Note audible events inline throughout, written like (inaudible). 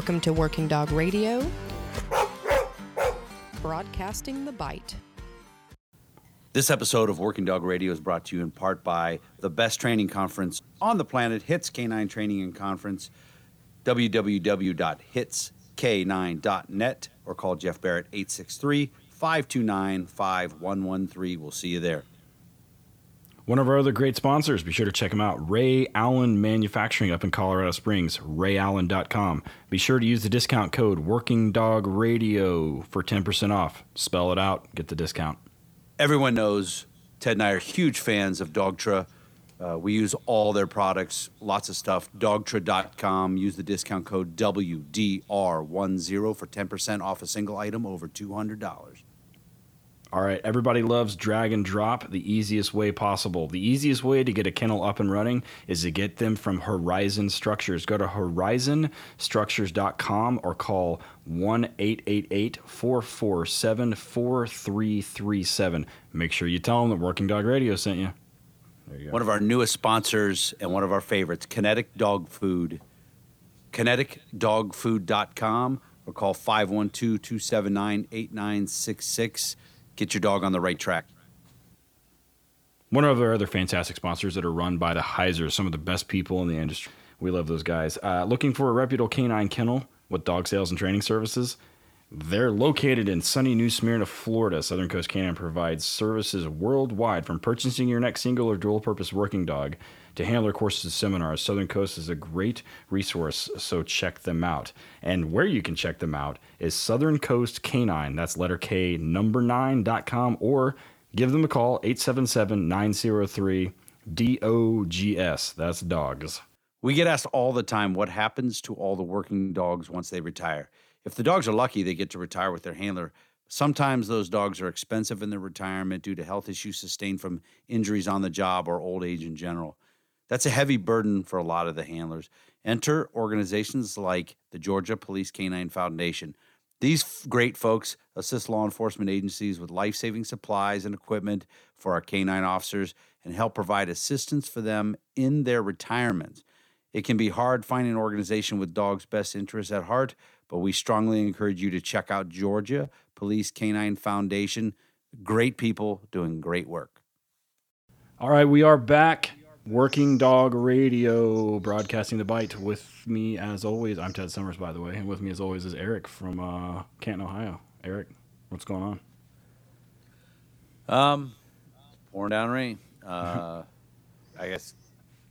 Welcome to Working Dog Radio, broadcasting the bite. This episode of Working Dog Radio is brought to you in part by the best training conference on the planet, HITS Canine Training and Conference, www.hitsk9.net, or call Jeff Barrett 863 529 5113. We'll see you there. One of our other great sponsors, be sure to check them out. Ray Allen Manufacturing up in Colorado Springs, rayallen.com. Be sure to use the discount code Working Dog Radio for 10% off. Spell it out, get the discount. Everyone knows Ted and I are huge fans of Dogtra. Uh, we use all their products, lots of stuff. Dogtra.com. Use the discount code WDR10 for 10% off a single item over $200. All right, everybody loves drag and drop the easiest way possible. The easiest way to get a kennel up and running is to get them from Horizon Structures. Go to horizonstructures.com or call 1 888 447 4337. Make sure you tell them that Working Dog Radio sent you. You. One of our newest sponsors and one of our favorites, Kinetic Dog Food. KineticDogFood.com or call 512 279 8966. Get your dog on the right track. One of our other fantastic sponsors that are run by the Heisers, some of the best people in the industry. We love those guys. Uh, looking for a reputable canine kennel with dog sales and training services? They're located in sunny New Smyrna, Florida. Southern Coast Canine provides services worldwide from purchasing your next single or dual purpose working dog to handler courses and seminars. Southern Coast is a great resource, so check them out. And where you can check them out is Southern Coast Canine. That's letter K, number nine dot com, or give them a call, 877 903 DOGS. That's dogs. We get asked all the time what happens to all the working dogs once they retire. If the dogs are lucky, they get to retire with their handler. Sometimes those dogs are expensive in their retirement due to health issues sustained from injuries on the job or old age in general. That's a heavy burden for a lot of the handlers. Enter organizations like the Georgia Police Canine Foundation. These f- great folks assist law enforcement agencies with life saving supplies and equipment for our canine officers and help provide assistance for them in their retirements. It can be hard finding an organization with dogs' best interests at heart, but we strongly encourage you to check out Georgia Police Canine Foundation. Great people doing great work. All right, we are back. Working Dog Radio, broadcasting the bite. With me, as always, I'm Ted Summers, by the way, and with me, as always, is Eric from uh, Canton, Ohio. Eric, what's going on? Um, pouring down rain. Uh, (laughs) I guess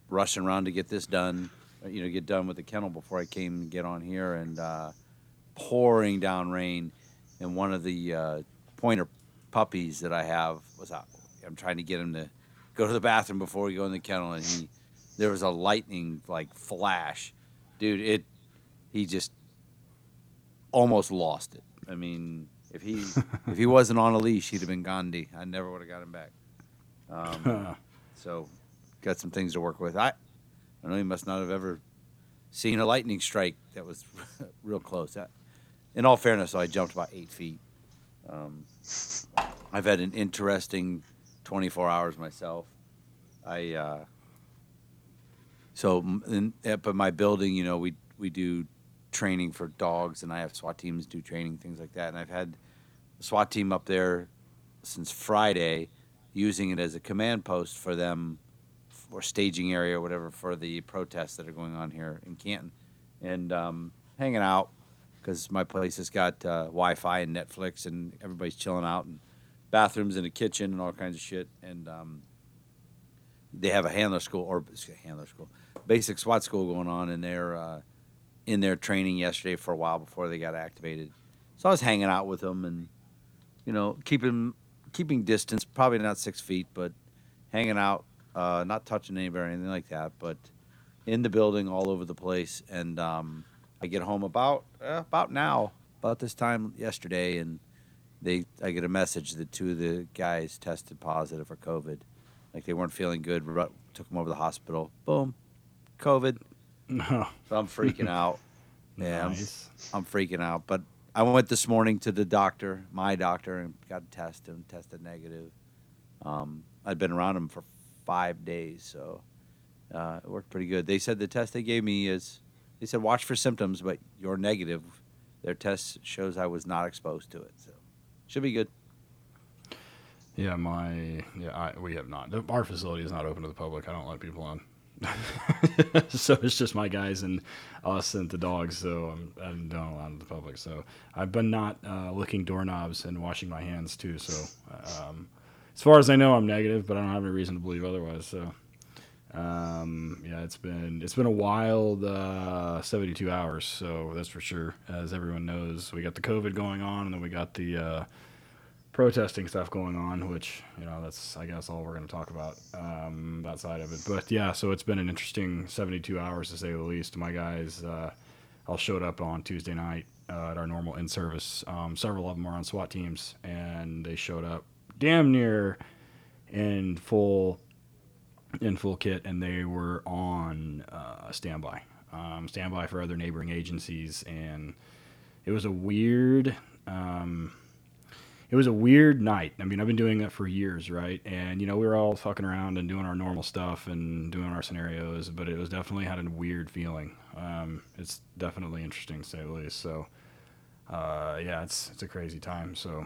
rushing around to get this done. You know, get done with the kennel before I came and get on here, and uh, pouring down rain. And one of the uh, pointer puppies that I have was out. I'm trying to get him to go to the bathroom before we go in the kennel, and he there was a lightning like flash, dude. It he just almost lost it. I mean, if he (laughs) if he wasn't on a leash, he'd have been Gandhi. I never would have got him back. Um, (laughs) so, got some things to work with. I, I know he must not have ever seen a lightning strike that was (laughs) real close. I, in all fairness, I jumped about eight feet. Um, I've had an interesting 24 hours myself. I uh, so in, at my building, you know, we we do training for dogs, and I have SWAT teams do training, things like that. And I've had a SWAT team up there since Friday, using it as a command post for them, or staging area, or whatever, for the protests that are going on here in Canton, and um, hanging out because my place has got uh, Wi-Fi and Netflix, and everybody's chilling out, and bathrooms and a kitchen and all kinds of shit, and um, they have a handler school or handler school, basic SWAT school going on, and they're uh, in their training yesterday for a while before they got activated. So I was hanging out with them and you know keeping keeping distance, probably not six feet, but hanging out, uh, not touching anybody or anything like that, but in the building all over the place. And um, I get home about uh, about now, about this time yesterday, and they I get a message that two of the guys tested positive for COVID. Like they weren't feeling good. Took them over to the hospital. Boom, COVID. No. So I'm freaking out. (laughs) Yeah, I'm- Nice. I'm, freaking out. But I went this morning to the doctor, my doctor, and got tested and tested negative. Um, I'd been around him for five days, so uh, it worked pretty good. They said the test they gave me is they said watch for symptoms, but you're negative. Their test shows I was not exposed to it, so should be good. Yeah, my yeah, I, we have not. Our facility is not open to the public. I don't let people on. (laughs) so it's just my guys and us and the dogs. So I'm, I don't allow the public. So I've been not uh, licking doorknobs and washing my hands too. So um, as far as I know, I'm negative, but I don't have any reason to believe otherwise. So um, yeah, it's been it's been a wild uh, 72 hours. So that's for sure. As everyone knows, we got the COVID going on, and then we got the uh, protesting stuff going on, which you know that's I guess all we're going to talk about um, that side of it. But yeah, so it's been an interesting 72 hours to say the least. My guys uh, all showed up on Tuesday night uh, at our normal in service. Um, several of them are on SWAT teams, and they showed up damn near in full in full kit, and they were on uh, standby, um, standby for other neighboring agencies, and it was a weird. Um, it was a weird night. I mean, I've been doing that for years, right? And you know, we were all fucking around and doing our normal stuff and doing our scenarios, but it was definitely had a weird feeling. Um, it's definitely interesting to say the least. So, uh, yeah, it's it's a crazy time. So,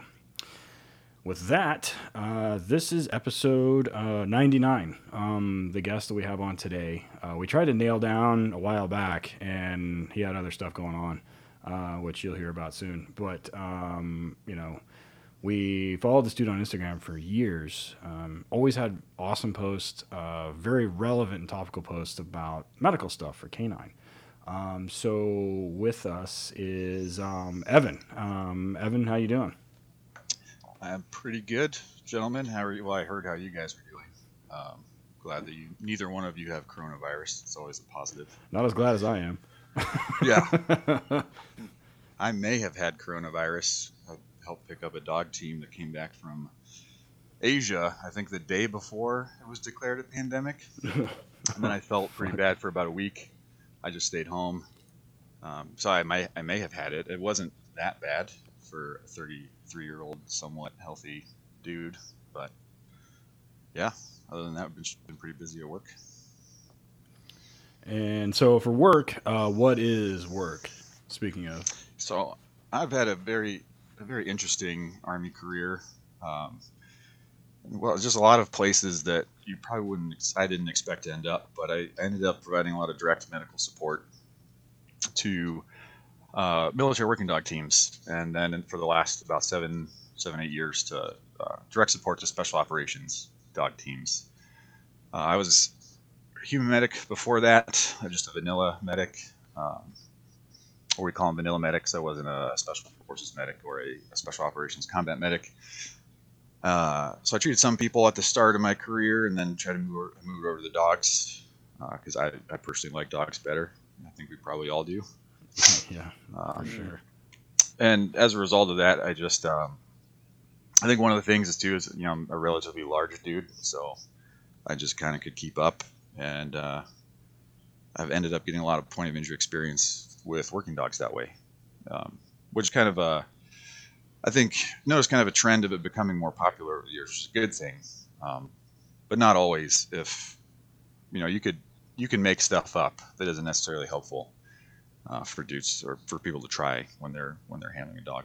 with that, uh, this is episode uh, 99. Um, the guest that we have on today, uh, we tried to nail down a while back, and he had other stuff going on, uh, which you'll hear about soon. But um, you know, we followed this dude on Instagram for years. Um, always had awesome posts, uh, very relevant and topical posts about medical stuff for canine. Um, so with us is um, Evan. Um, Evan, how you doing? I'm pretty good, gentlemen. How are you? Well, I heard how you guys were doing. Um, glad that you, neither one of you have coronavirus. It's always a positive. Not as glad as I am. Yeah. (laughs) I may have had coronavirus. I helped pick up a dog team that came back from Asia. I think the day before it was declared a pandemic, and then I felt pretty (laughs) bad for about a week. I just stayed home. Um, so I may I may have had it. It wasn't that bad for a 33 year old, somewhat healthy dude, but yeah. Other than that, I've been, been pretty busy at work. And so for work, uh, what is work? Speaking of, So I've had a very a very interesting army career. Um, well, just a lot of places that you probably wouldn't. I didn't expect to end up, but I ended up providing a lot of direct medical support to uh, military working dog teams, and then for the last about seven, seven, eight years to uh, direct support to special operations dog teams. Uh, I was human medic before that, uh, just a vanilla medic. Um, or we call them vanilla medics. I wasn't a special forces medic or a, a special operations combat medic. Uh, so I treated some people at the start of my career, and then tried to move, move over to the dogs because I, I personally like dogs better. I think we probably all do. Yeah, (laughs) Um, for sure. and as a result of that, I just um, I think one of the things is too is you know I'm a relatively large dude, so I just kind of could keep up, and uh, I've ended up getting a lot of point of injury experience with working dogs that way, um, which kind of uh, I think noticed kind of a trend of it becoming more popular over the years, which is a good thing, um, but not always. If you know you could you can make stuff up that isn't necessarily helpful uh, for dudes or for people to try when they're when they're handling a dog.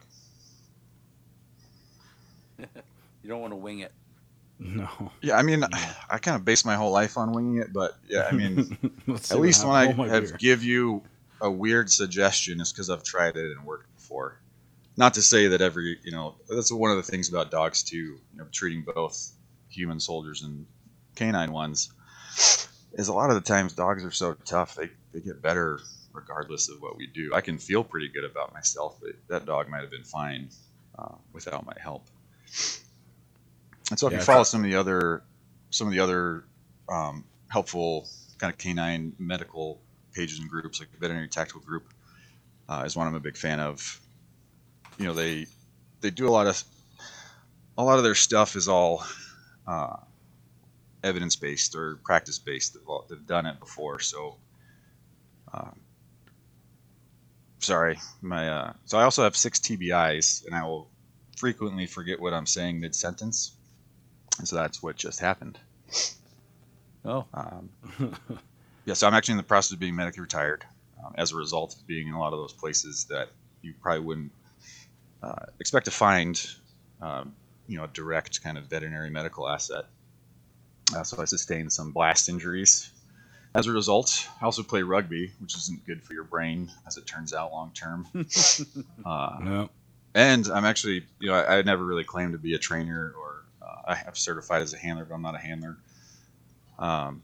(laughs) You don't want to wing it. No. Yeah, I mean, Yeah. I kind of base my whole life on winging it, but yeah, I mean, (laughs) at least when I happened. Oh, my have beer. give you a weird suggestion, it's because I've tried it and worked before. Not to say that every, you know, that's one of the things about dogs too. You know, treating both human soldiers and canine ones is a lot of the times dogs are so tough they they get better regardless of what we do. I can feel pretty good about myself, but that dog might have been fine uh, without my help. And so if Yeah, you follow some of the other some of the other um, helpful kind of canine medical pages and groups, like the veterinary tactical group, uh, is one I'm a big fan of. You know, they they do a lot of a lot of their stuff is all uh, evidence based or practice based. They've, done it before, so. Um, sorry, my uh, so I also have six TBIs, and I will frequently forget what I'm saying mid sentence, and so that's what just happened. Oh, Um, (laughs) yeah, so I'm actually in the process of being medically retired. um, as a result of being in a lot of those places that you probably wouldn't uh, expect to find, um, you know, a direct kind of veterinary medical asset. Uh, so I sustained some blast injuries as a result. I also play rugby, which isn't good for your brain, as it turns out, long term. (laughs) uh, No. and I'm actually, you know, I, I never really claimed to be a trainer or uh, I have certified as a handler, but I'm not a handler. Um,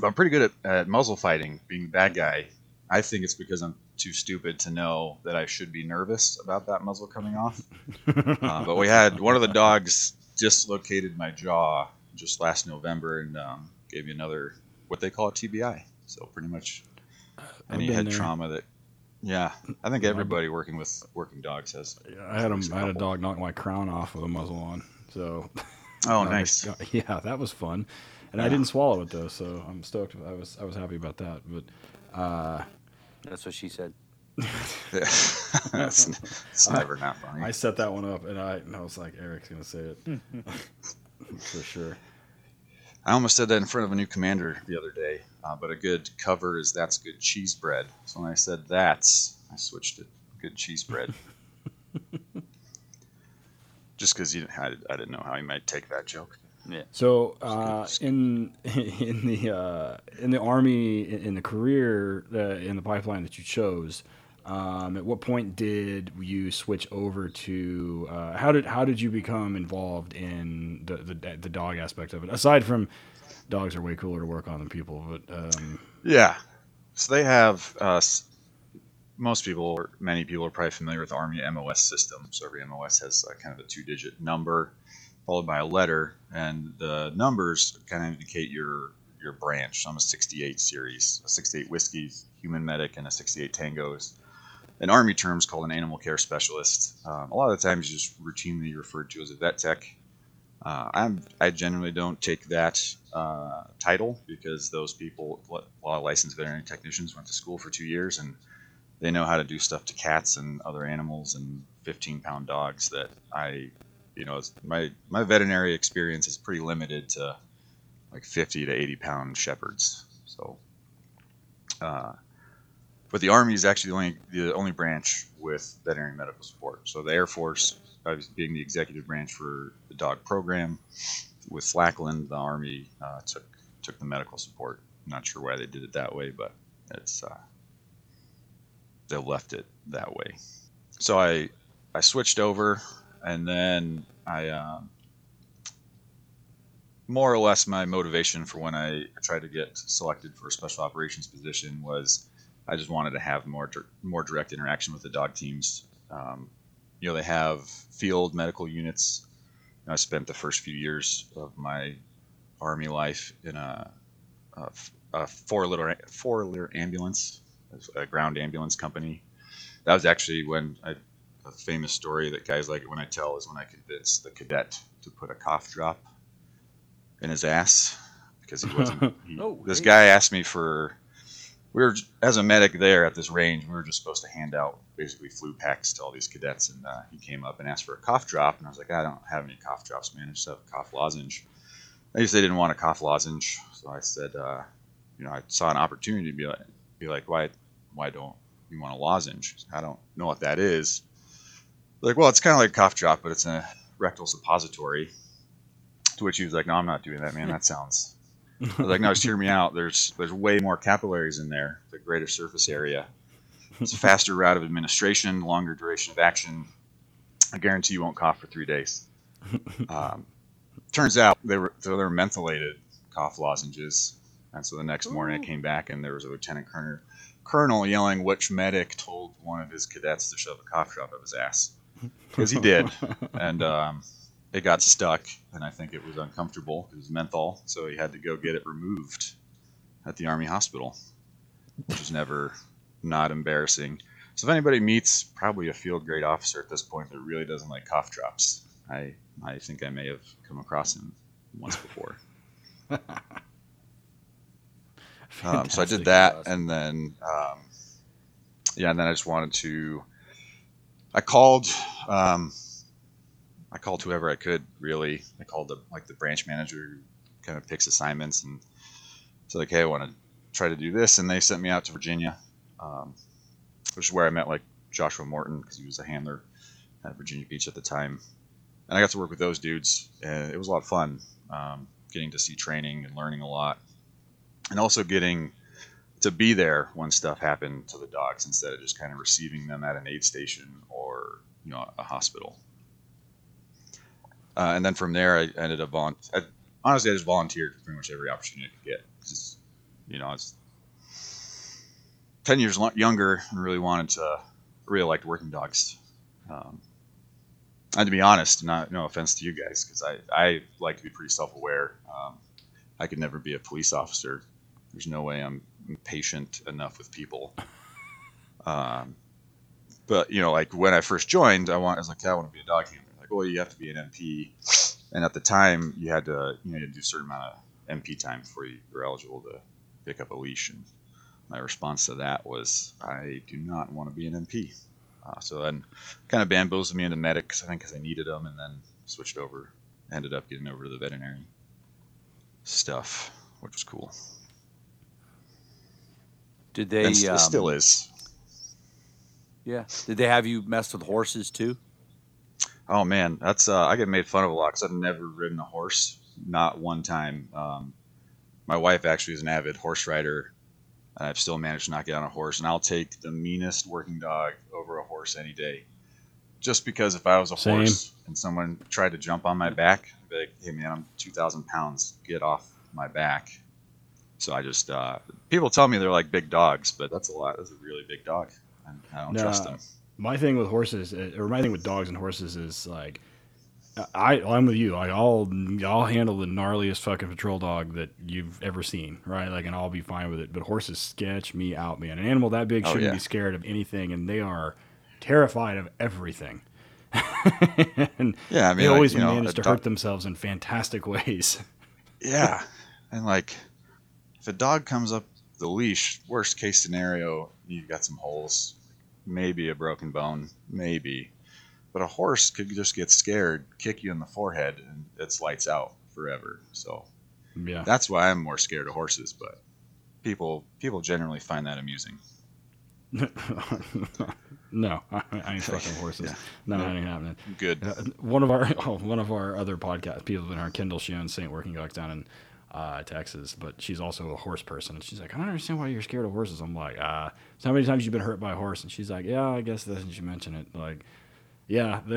but I'm pretty good at, at muzzle fighting, being the bad guy. I think it's because I'm too stupid to know that I should be nervous about that muzzle coming off. (laughs) uh, but we had one of the dogs dislocated my jaw just last November and um, gave me another what they call a TBI. So pretty much any head there. trauma that. Yeah, I think everybody working with working dogs has. Yeah, I had, 'em- least had a dog knock my crown off with a muzzle on. So Oh, (laughs) nice. was- (laughs) yeah, that was fun. And I didn't swallow it though, so I'm stoked. I was I was happy about that. But uh, That's what she said. (laughs) it's, it's never not funny. I set that one up, and I, and I was like, Eric's gonna say it for sure. I almost said that in front of a new commander the other day, uh, but a good cover is that's good cheese bread. So when I said that's, I switched it. Good cheese bread. (laughs) Just because you, didn't, I, I didn't know how you might take that joke. Yeah. So uh, in in the uh, in the army in in the career uh, in the pipeline that you chose, um, at what point did you switch over to uh, how did how did you become involved in the, the the dog aspect of it? Aside from dogs are way cooler to work on than people, but um, Yeah. So they have uh, most people, or many people, are probably familiar with the Army MOS system. So every MOS has uh, kind of a two-digit number followed by a letter, and the numbers kind of indicate your your branch. So I'm a 68 series, a 68 whiskeys, human medic, and a 68 tangos. In Army terms, called an animal care specialist. Um, a lot of the times, just routinely referred to as a vet tech. Uh, I'm, I generally don't take that uh, title because those people, a lot of licensed veterinary technicians, went to school for two years and they know how to do stuff to cats and other animals and 15 pound dogs that I, you know, my my veterinary experience is pretty limited to like 50 to 80 pound shepherds. So, uh, but the Army is actually the only the only branch with veterinary medical support. So the Air Force, I being the executive branch for the dog program, with Lackland, the Army uh, took took the medical support. I'm not sure why they did it that way, but it's uh, they left it that way. So I I switched over, and then I um, more or less my motivation for when I tried to get selected for a special operations position was I just wanted to have more more direct interaction with the dog teams. Um, you know, they have field medical units. I spent the first few years of my army life in a, a, a four liter four liter ambulance, a ground ambulance company. That was actually when I, a famous story that guys like it when I tell is when I convinced the cadet to put a cough drop in his ass because he wasn't. He, (laughs) Oh, this hey. guy asked me for. We were as a medic there at this range. We were just supposed to hand out basically flu packs to all these cadets, and uh, he came up and asked for a cough drop, and I was like, I don't have any cough drops, man. I just have a cough lozenge. I guess they didn't want a cough lozenge, so I said, uh, you know, I saw an opportunity to be like, be like, why, why don't you want a lozenge? I don't know what that is. Like, well, it's kind of like a cough drop, but it's a rectal suppository. To which he was like, no, I'm not doing that, man. That (laughs) sounds. I was (laughs) like, no, just hear me out. There's there's way more capillaries in there, the greater surface area. It's a faster route of administration, longer duration of action. I guarantee you won't cough for three days. (laughs) Um, turns out they were they were mentholated cough lozenges, and so the next morning I came back and there was a lieutenant colonel colonel yelling which medic told one of his cadets to shove a cough drop up his ass because he did, (laughs) and um, it got stuck, and I think it was uncomfortable. It was menthol, so he had to go get it removed at the army hospital, which is never not embarrassing. So if anybody meets probably a field grade officer at this point that really doesn't like cough drops, I I think I may have come across him once before. (laughs) Um, so I did that, Awesome. and then um, yeah, and then I just wanted to. I called. Um, I called whoever I could. Really, I called the like the branch manager kind of picks assignments, and said like, "Hey, I want to try to do this," and they sent me out to Virginia. um, which is where I met like Joshua Morton because he was a handler at Virginia Beach at the time, and I got to work with those dudes, and it was a lot of fun. Um, getting to see training and learning a lot, and also getting to be there when stuff happened to the dogs instead of just kind of receiving them at an aid station or you know a hospital. Uh, and then from there, I ended up on. Honestly, I just volunteered for pretty much every opportunity I could get. Just, you know, I was ten years lo- younger and really wanted to, really liked working dogs. Um, and to be honest, not no offense to you guys, because I I like to be pretty self aware. Um, I could never be a police officer. There's no way I'm patient enough with people. Um, but you know, like when I first joined, I want I was like, I want to be a dog handler. Well, you have to be an MP, and at the time, you had to you know you had to do a certain amount of MP time before you were eligible to pick up a leash. And my response to that was, I do not want to be an MP. Uh, so then, kind of bamboozled me into medics, I think, because I needed them, and then switched over. Ended up getting over to the veterinary stuff, which was cool. Did they? and st- um, still is. Yeah. Did they have you mess with horses too? Oh man, that's uh, I get made fun of a lot because I've never ridden a horse, not one time. Um, my wife actually is an avid horse rider, and I've still managed to not get on a horse. And I'll take the meanest working dog over a horse any day, just because if I was a Same. horse and someone tried to jump on my back, I'd be like, "Hey man, I'm two thousand pounds. Get off my back." So I just uh, people tell me they're like big dogs, but that's a lot. That's a really big dog, and I don't No. trust them. My thing with horses, uh, or my thing with dogs and horses is like, I I'm with you. Like I'll I'll handle the gnarliest fucking patrol dog that you've ever seen, right? Like, and I'll be fine with it. But horses sketch me out, man. An animal that big Oh, shouldn't yeah. be scared of anything, and they are terrified of everything. (laughs) and Yeah, I mean, they always manage to dog- hurt themselves in fantastic (laughs) ways. Yeah, and like if a dog comes up the leash, worst case scenario, you've got some holes, maybe a broken bone, maybe. But a horse could just get scared, kick you in the forehead, and it's lights out forever. So yeah. that's why I'm more scared of horses. But people people generally find that amusing. (laughs) no, I, I ain't fucking horses. (laughs) Yeah. No, that ain't happening. Good. Uh, one of our oh, (laughs) one of our other podcast people in our Kindle, she owns Saint Working Dogs down in uh, Texas, but she's also a horse person, and she's like, I don't understand why you're scared of horses. I'm like, uh, so how many times you've been hurt by a horse? And she's like, Yeah, I guess that you mention it, like, yeah, (laughs)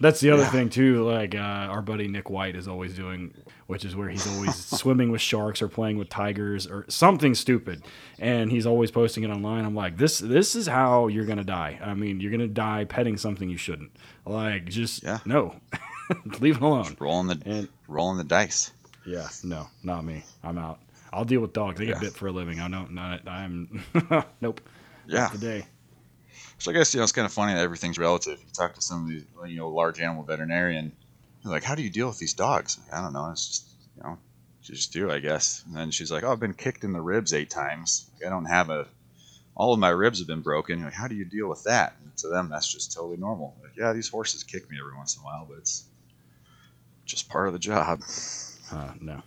that's the other Yeah. thing too. Like uh, our buddy Nick White is always doing, which is where he's always (laughs) swimming with sharks or playing with tigers or something stupid, and he's always posting it online. I'm like, this this is how you're gonna die. I mean, you're gonna die petting something you shouldn't. Like, just Yeah. no, (laughs) leave it alone. Rolling the And rolling the dice. Yeah, no, not me. I'm out. I'll deal with dogs. They get Yeah. bit for a living. I don't. Not, I'm (laughs) nope. Yeah. Not today. So I guess you know it's kind of funny that everything's relative. You talk to some of these you know large animal veterinarian, they're like, "How do you deal with these dogs?" I don't know. It's just you know, you just do, I guess. And then she's like, "Oh, I've been kicked in the ribs eight times. Like, I don't have a. All of my ribs have been broken. You're like, how do you deal with that? And to them, that's just totally normal. Like, yeah, these horses kick me every once in a while, but it's just part of the job. Uh, no,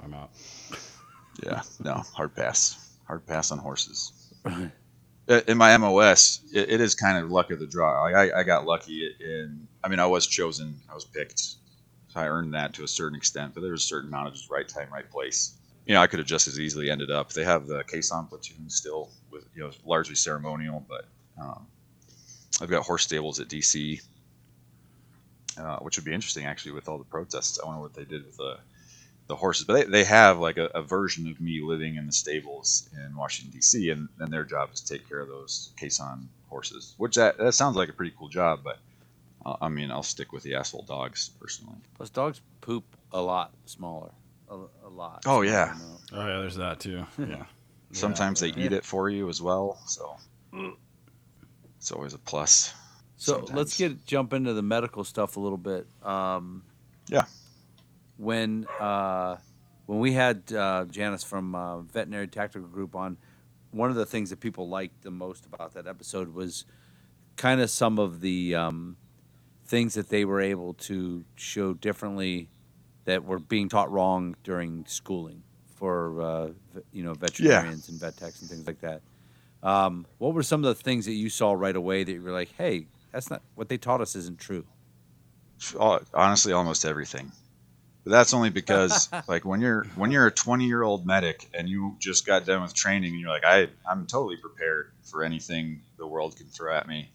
I'm out. (laughs) Yeah, no, hard pass. Hard pass on horses. (laughs) Uh, In my MOS, it, it is kind of luck of the draw. Like I, I got lucky in. I mean, I was chosen. I was picked. So I earned that to a certain extent, but there was a certain amount of just right time, right place. You know, I could have just as easily ended up. They have the caisson platoon still, with you know, largely ceremonial, but um, I've got horse stables at DC, uh, which would be interesting actually with all the protests. I wonder what they did with the the horses, but they, they have like a, a version of me living in the stables in Washington D.C. and, and their job is to take care of those caisson horses, which that, that sounds like a pretty cool job. But uh, I mean, I'll stick with the asshole dogs personally. Plus, dogs poop a lot smaller. A, a lot. Oh, yeah. Oh yeah, there's that too. (laughs) Yeah. Sometimes Yeah. they eat it for you as well, so it's always a plus. So Sometimes. let's get jump into the medical stuff a little bit. Um, Yeah. When uh, when we had uh, Janice from uh, Veterinary Tactical Group on, one of the things that people liked the most about that episode was kind of some of the um, things that they were able to show differently that were being taught wrong during schooling for uh, you know veterinarians and vet techs and things like that. Um, what were some of the things that you saw right away that you were like, hey, that's not what they taught us isn't true? Honestly almost everything. But that's only because (laughs) like when you're when you're a 20 year old medic and you just got done with training and you're like i i'm totally prepared for anything the world can throw at me.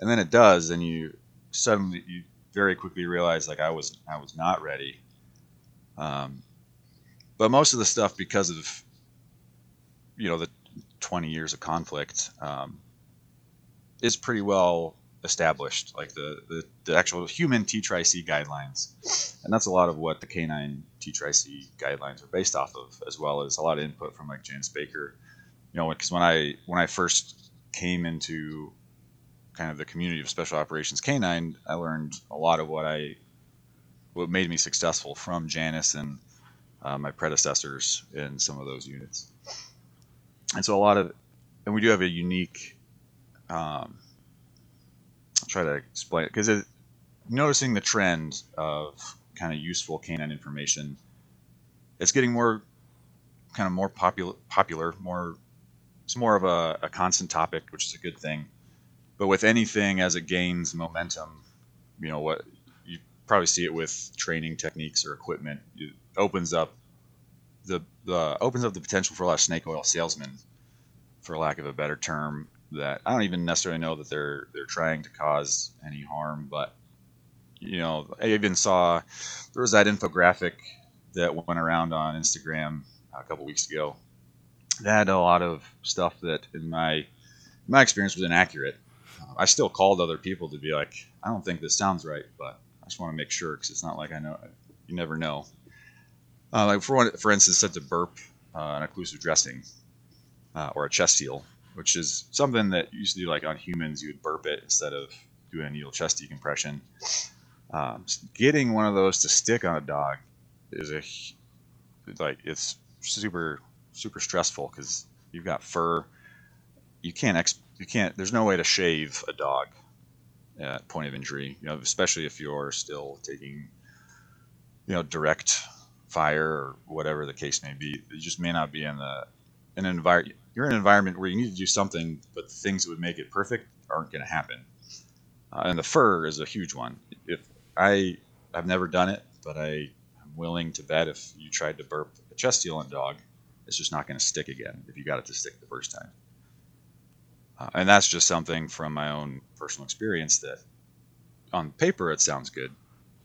And then it does and you suddenly you very quickly realize like i was i was not ready. Um, but most of the stuff because of you know the 20 years of conflict um, is pretty well established, like the, the, the actual human TCCC guidelines, and that's a lot of what the canine TCCC guidelines are based off of, as well as a lot of input from like Janice Baker. You know, because when I when I first came into kind of the community of special operations canine, I learned a lot of what I what made me successful from Janice and uh, my predecessors in some of those units. And so a lot of, and we do have a unique um, try to explain it because noticing the trend of kind of useful canine information, it's getting more kind of more popular, popular, more it's more of a, a constant topic, which is a good thing. But with anything as it gains momentum, you know what you probably see it with training techniques or equipment. It opens up the the opens up the potential for a lot of snake oil salesmen, for lack of a better term, that I don't even necessarily know that they're they're trying to cause any harm, but you know, I even saw there was that infographic that went around on Instagram a couple weeks ago. That had a lot of stuff that, in my my experience, was inaccurate. I still called other people to be like, I don't think this sounds right, but I just want to make sure because it's not like I know. You never know. Uh, like for one, for instance, said to burp uh, an occlusive dressing uh, or a chest seal which is something that you used to do like on humans, you would burp it instead of doing a needle chest decompression. Um, getting one of those to stick on a dog is a like it's super super stressful because you've got fur. You can't ex- you can't. There's no way to shave a dog at point of injury. You know, especially if you're still taking you know direct fire or whatever the case may be. You just may not be in the in an environment you're in an environment where you need to do something, but the things that would make it perfect aren't going to happen. Uh, and the fur is a huge one. If I I've never done it, but I am willing to bet if you tried to burp a chest a dog, it's just not going to stick again if you got it to stick the first time. Uh, and that's just something from my own personal experience that on paper it sounds good,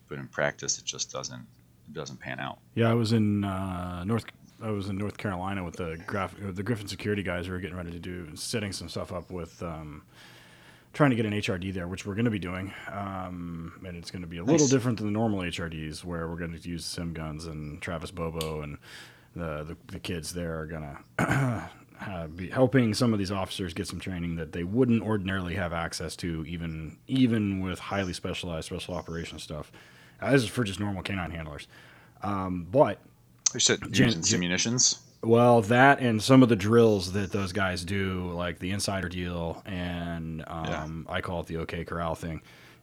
but in practice it just doesn't it doesn't pan out. Yeah, I was in uh, North I was in North Carolina with the graph, the Griffin security guys. We were getting ready to do setting some stuff up with um, trying to get an HRD there, which we're going to be doing, um, and it's going to be a nice. little different than the normal HRDs, where we're going to use sim guns and Travis Bobo and the the, the kids there are going to (clears throat) be helping some of these officers get some training that they wouldn't ordinarily have access to, even even with highly specialized special operations stuff. Uh, this is for just normal canine handlers, um, but said Gen- munitions. Well, that and some of the drills that those guys do, like the insider deal, and um, yeah. I call it the OK Corral thing,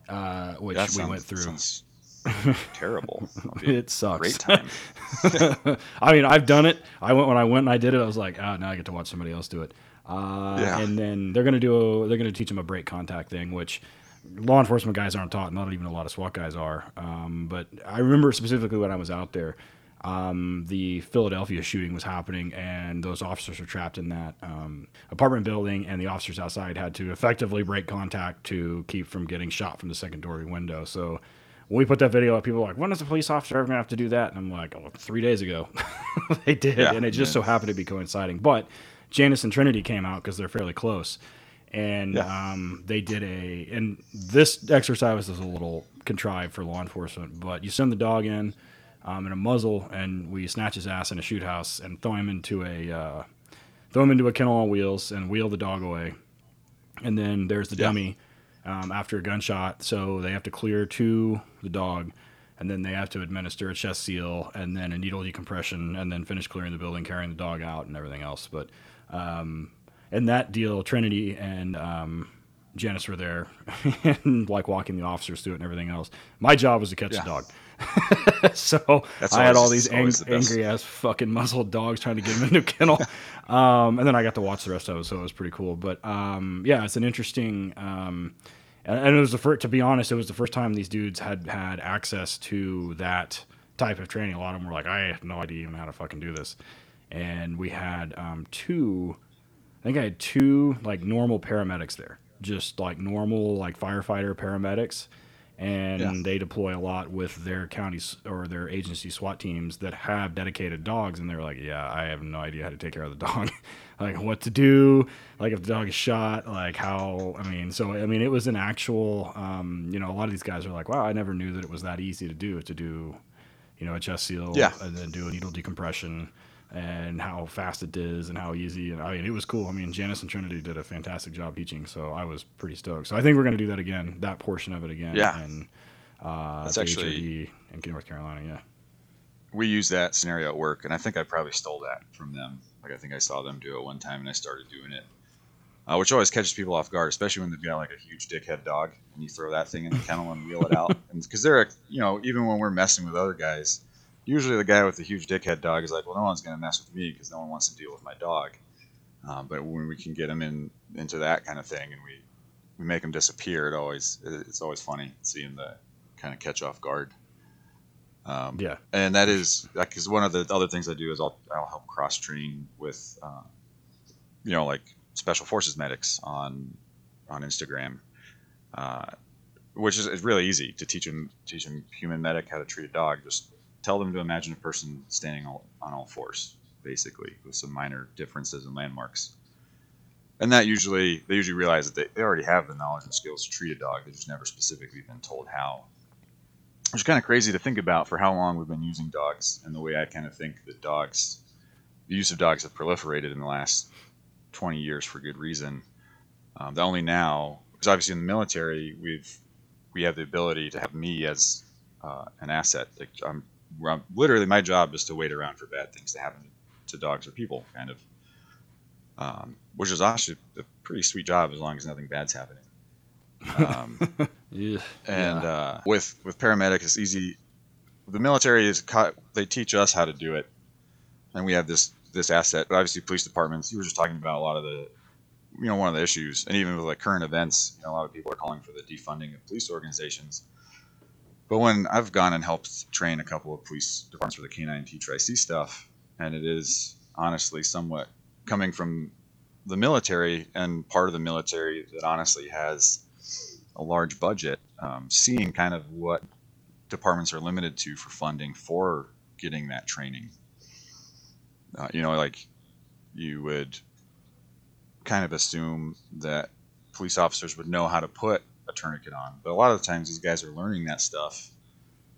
uh, which that we sounds, went through. (laughs) terrible. it sucks. Great time. (laughs) (laughs) I mean, I've done it. I went when I went and I did it. I was like, oh, now I get to watch somebody else do it. Uh, yeah. And then they're gonna do. A, they're gonna teach them a break contact thing, which law enforcement guys aren't taught. Not even a lot of SWAT guys are. Um, but I remember specifically when I was out there um, the Philadelphia shooting was happening, and those officers were trapped in that um, apartment building, and the officers outside had to effectively break contact to keep from getting shot from the second story window. So when we put that video up, people were like, "When is a police officer ever gonna have to do that?" And I'm like, "Oh, three days ago, (laughs) they did," yeah, and it just yeah. so happened to be coinciding. But Janice and Trinity came out because they're fairly close, and yeah. um, they did a. And this exercise was a little contrived for law enforcement, but you send the dog in um, and a muzzle, and we snatch his ass in a shoot house and throw him into a uh, throw him into a kennel on wheels and wheel the dog away. And then there's the yeah. dummy um, after a gunshot, so they have to clear to the dog, and then they have to administer a chest seal and then a needle decompression, and then finish clearing the building, carrying the dog out, and everything else. But um, in that deal, Trinity and um, Janice were there, (laughs) and like walking the officers through it and everything else. My job was to catch yeah. the dog. (laughs) so That's I had all these ang- the angry ass fucking muzzled dogs trying to get him into a kennel. (laughs) um, and then I got to watch the rest of it, so it was pretty cool. But um, yeah, it's an interesting. Um, and, and it was the first. To be honest, it was the first time these dudes had had access to that type of training. A lot of them were like, I have no idea even how to fucking do this. And we had um, two. I think I had two like normal paramedics there, just like normal like firefighter paramedics, and Yeah. they deploy a lot with their counties or their agency SWAT teams that have dedicated dogs, and they're like, yeah, I have no idea how to take care of the dog, (laughs) like what to do, like if the dog is shot, like how. I mean, so I mean, it was an actual. Um, you know, a lot of these guys are like, wow, I never knew that it was that easy to do to do, you know, a chest seal, Yeah. and then do a needle decompression and how fast it is and how easy. And I mean, it was cool. I mean, Janice and Trinity did a fantastic job teaching, so I was pretty stoked. So I think we're going to do that again, that portion of it again. Yeah. And uh, That's actually- in North Carolina. Yeah. we use that scenario at work, and I think I probably stole that from them. Like I think I saw them do it one time, and I started doing it, uh, which always catches people off guard, especially when they've got like a huge dickhead dog, and you throw that thing in the kennel and wheel it out, (laughs) because they're, you know, even when we're messing with other guys, usually the guy with the huge dickhead dog is like, well, no one's gonna mess with me because no one wants to deal with my dog. Um, but when we can get them in into that kind of thing, and we we make them disappear, it always it's always funny seeing the kind of catch off guard. Um, Yeah. and that is because one of the other things I do is I'll I'll help cross train with, uh, you know, like special forces medics on on Instagram, uh, which is it's really easy to teach them teach them human medic how to treat a dog. Just tell them to imagine a person standing all, on all fours, basically, with some minor differences and landmarks. And that usually they usually realize that they, they already have the knowledge and skills to treat a dog. They've just never specifically been told how is kind of crazy to think about for how long we've been using dogs and the way I kind of think that dogs, the use of dogs have proliferated in the last 20 years for good reason. Um, the only now, because obviously in the military, we've we have the ability to have me as uh, an asset. Like I'm, I'm literally my job is to wait around for bad things to happen to dogs or people, kind of, um, which is actually a pretty sweet job as long as nothing bad's happening. Um, (laughs) Yeah. and uh, with with paramedic it's easy. The military is co- they teach us how to do it. And we have this this asset but obviously police departments you were just talking about a lot of the you know one of the issues. And even with like current events you know, a lot of people are calling for the defunding of police organizations but when i've gone and helped train a couple of police departments for the k9 t tri c stuff and it is honestly somewhat coming from the military and part of the military that honestly has a large budget, um, seeing kind of what departments are limited to for funding for getting that training. Uh, you know, like you would kind of assume that police officers would know how to put a tourniquet on, but a lot of the times these guys are learning that stuff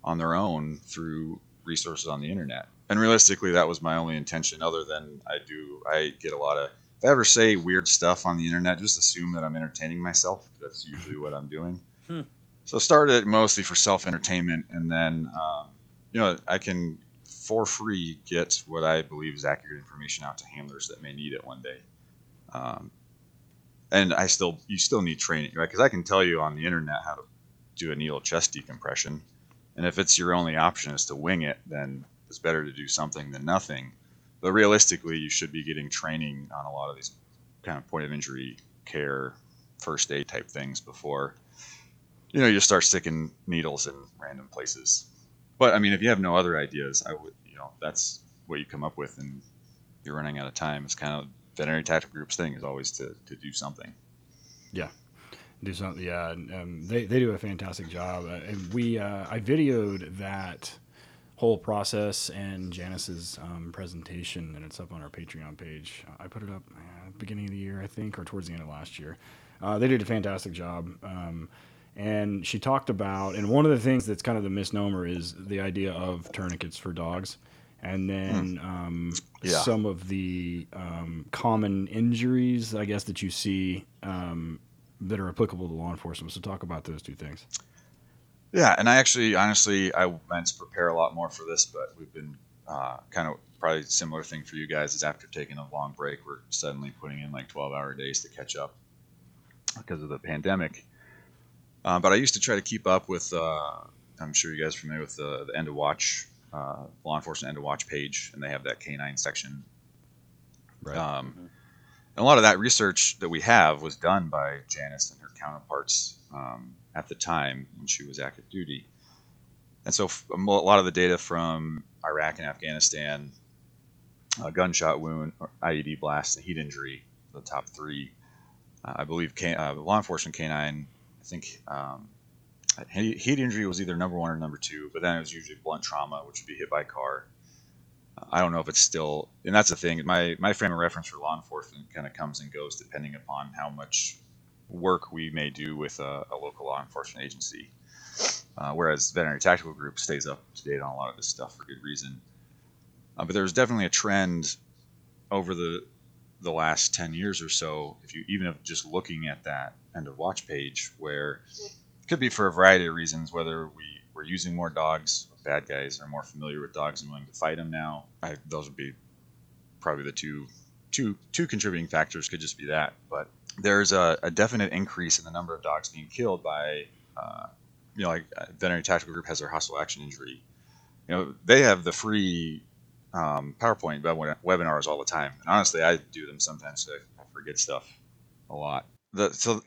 on their own through resources on the internet. And realistically, that was my only intention. Other than I do, I get a lot of if I ever say weird stuff on the internet, just assume that I'm entertaining myself. That's usually what I'm doing. Hmm. So I started it mostly for self entertainment, and then um, you know I can for free get what I believe is accurate information out to handlers that may need it one day. Um, and I still you still need training, right? Because I can tell you on the internet how to do a needle chest decompression, and if it's your only option is to wing it, then it's better to do something than nothing. But realistically, you should be getting training on a lot of these kind of point of injury care, first aid type things before you know you start sticking needles in random places. But I mean, if you have no other ideas, I would you know that's what you come up with, and you're running out of time. It's kind of veterinary tactical groups thing is always to, to do something. Yeah, do something. Yeah, and, um, they they do a fantastic job. Uh, and we uh, I videoed that whole process and Janice's um, presentation, and it's up on our Patreon page. I put it up uh, beginning of the year, I think, or towards the end of last year. Uh, they did a fantastic job. Um, and she talked about, and one of the things that's kind of the misnomer is the idea of tourniquets for dogs. And then um, Yeah. some of the um, common injuries, I guess, that you see um, that are applicable to law enforcement. So talk about those two things. Yeah, and I actually, honestly, I meant to prepare a lot more for this, but we've been uh, kind of probably similar thing for you guys is after taking a long break, we're suddenly putting in like 12 hour days to catch up because of the pandemic. Uh, but I used to try to keep up with uh, I'm sure you guys are familiar with the, the End of Watch, uh, law enforcement End of Watch page, and they have that canine section. Right. Um, and a lot of that research that we have was done by Janice and her counterparts um, at the time when she was active duty. And so f- a a lot of the data from Iraq and Afghanistan, uh, gunshot wound, or IED blast, and heat injury, the top three. Uh, I believe can, uh, law enforcement canine, I think um, he- heat injury was either number one or number two, but then it was usually blunt trauma, which would be hit by car. I don't know if it's still, and that's the thing. My my frame of reference for law enforcement kind of comes and goes depending upon how much work we may do with a, a local law enforcement agency. Uh, whereas veterinary tactical group stays up to date on a lot of this stuff for good reason. Uh, but there's definitely a trend over the the last 10 years or so if you even if just looking at that end of watch page where it could be for a variety of reasons whether we we're using more dogs bad guys are more familiar with dogs and willing to fight them now I, those would be probably the two two two contributing factors could just be that but there's a, a definite increase in the number of dogs being killed by uh, you know like veterinary tactical group has their hostile action injury you know they have the free um, PowerPoint webinars all the time. And honestly, I do them sometimes. So I forget stuff a lot. The so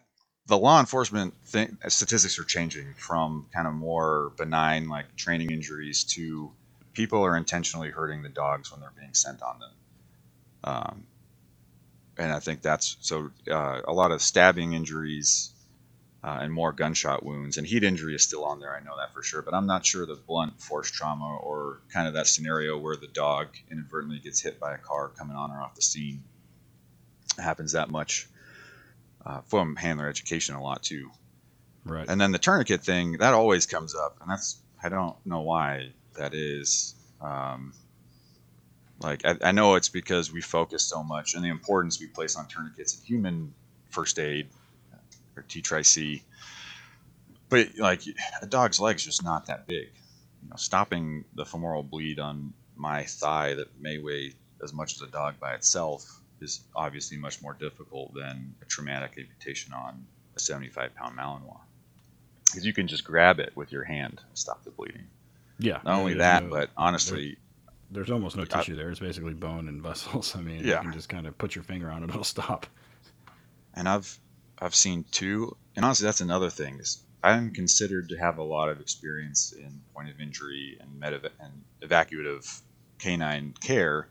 the law enforcement statistics are changing from kind of more benign like training injuries to people are intentionally hurting the dogs when they're being sent on them. Um, and I think that's so uh, a lot of stabbing injuries uh, and more gunshot wounds. And heat injury is still on there. I know that for sure. But I'm not sure the blunt force trauma or kind of that scenario where the dog inadvertently gets hit by a car coming on or off the scene happens that much. Uh, from handler education a lot too. right. And then the tourniquet thing that always comes up, and that's I don't know why that is. Um, like I, I know it's because we focus so much on the importance we place on tourniquets in human first aid or TCCC. But like a dog's leg's just not that big. You know, stopping the femoral bleed on my thigh that may weigh as much as a dog by itself is obviously much more difficult than a traumatic amputation on a 75 pound Malinois. Because you can just grab it with your hand and stop the bleeding. yeah. Not only that, no- but honestly, there's almost no I- tissue there. It's basically bone and vessels. (laughs) I mean, Yeah. you can just kind of put your finger on it; it'll stop. and I've I've seen two, and honestly, that's another thing. Is I'm considered to have a lot of experience in point of injury and med and evacuative canine care,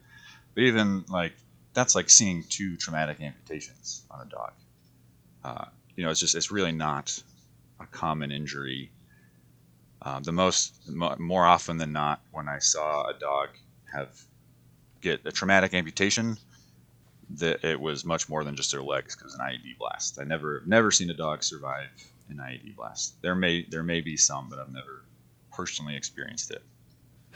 but even like that's like seeing two traumatic amputations on a dog. Uh, you know, it's just it's really not a common injury. Uh, the most more often than not, when I saw a dog have get a traumatic amputation, that it was much more than just their legs because an IED blast. I never never seen a dog survive an IED blast. There may there may be some, but I've never personally experienced it.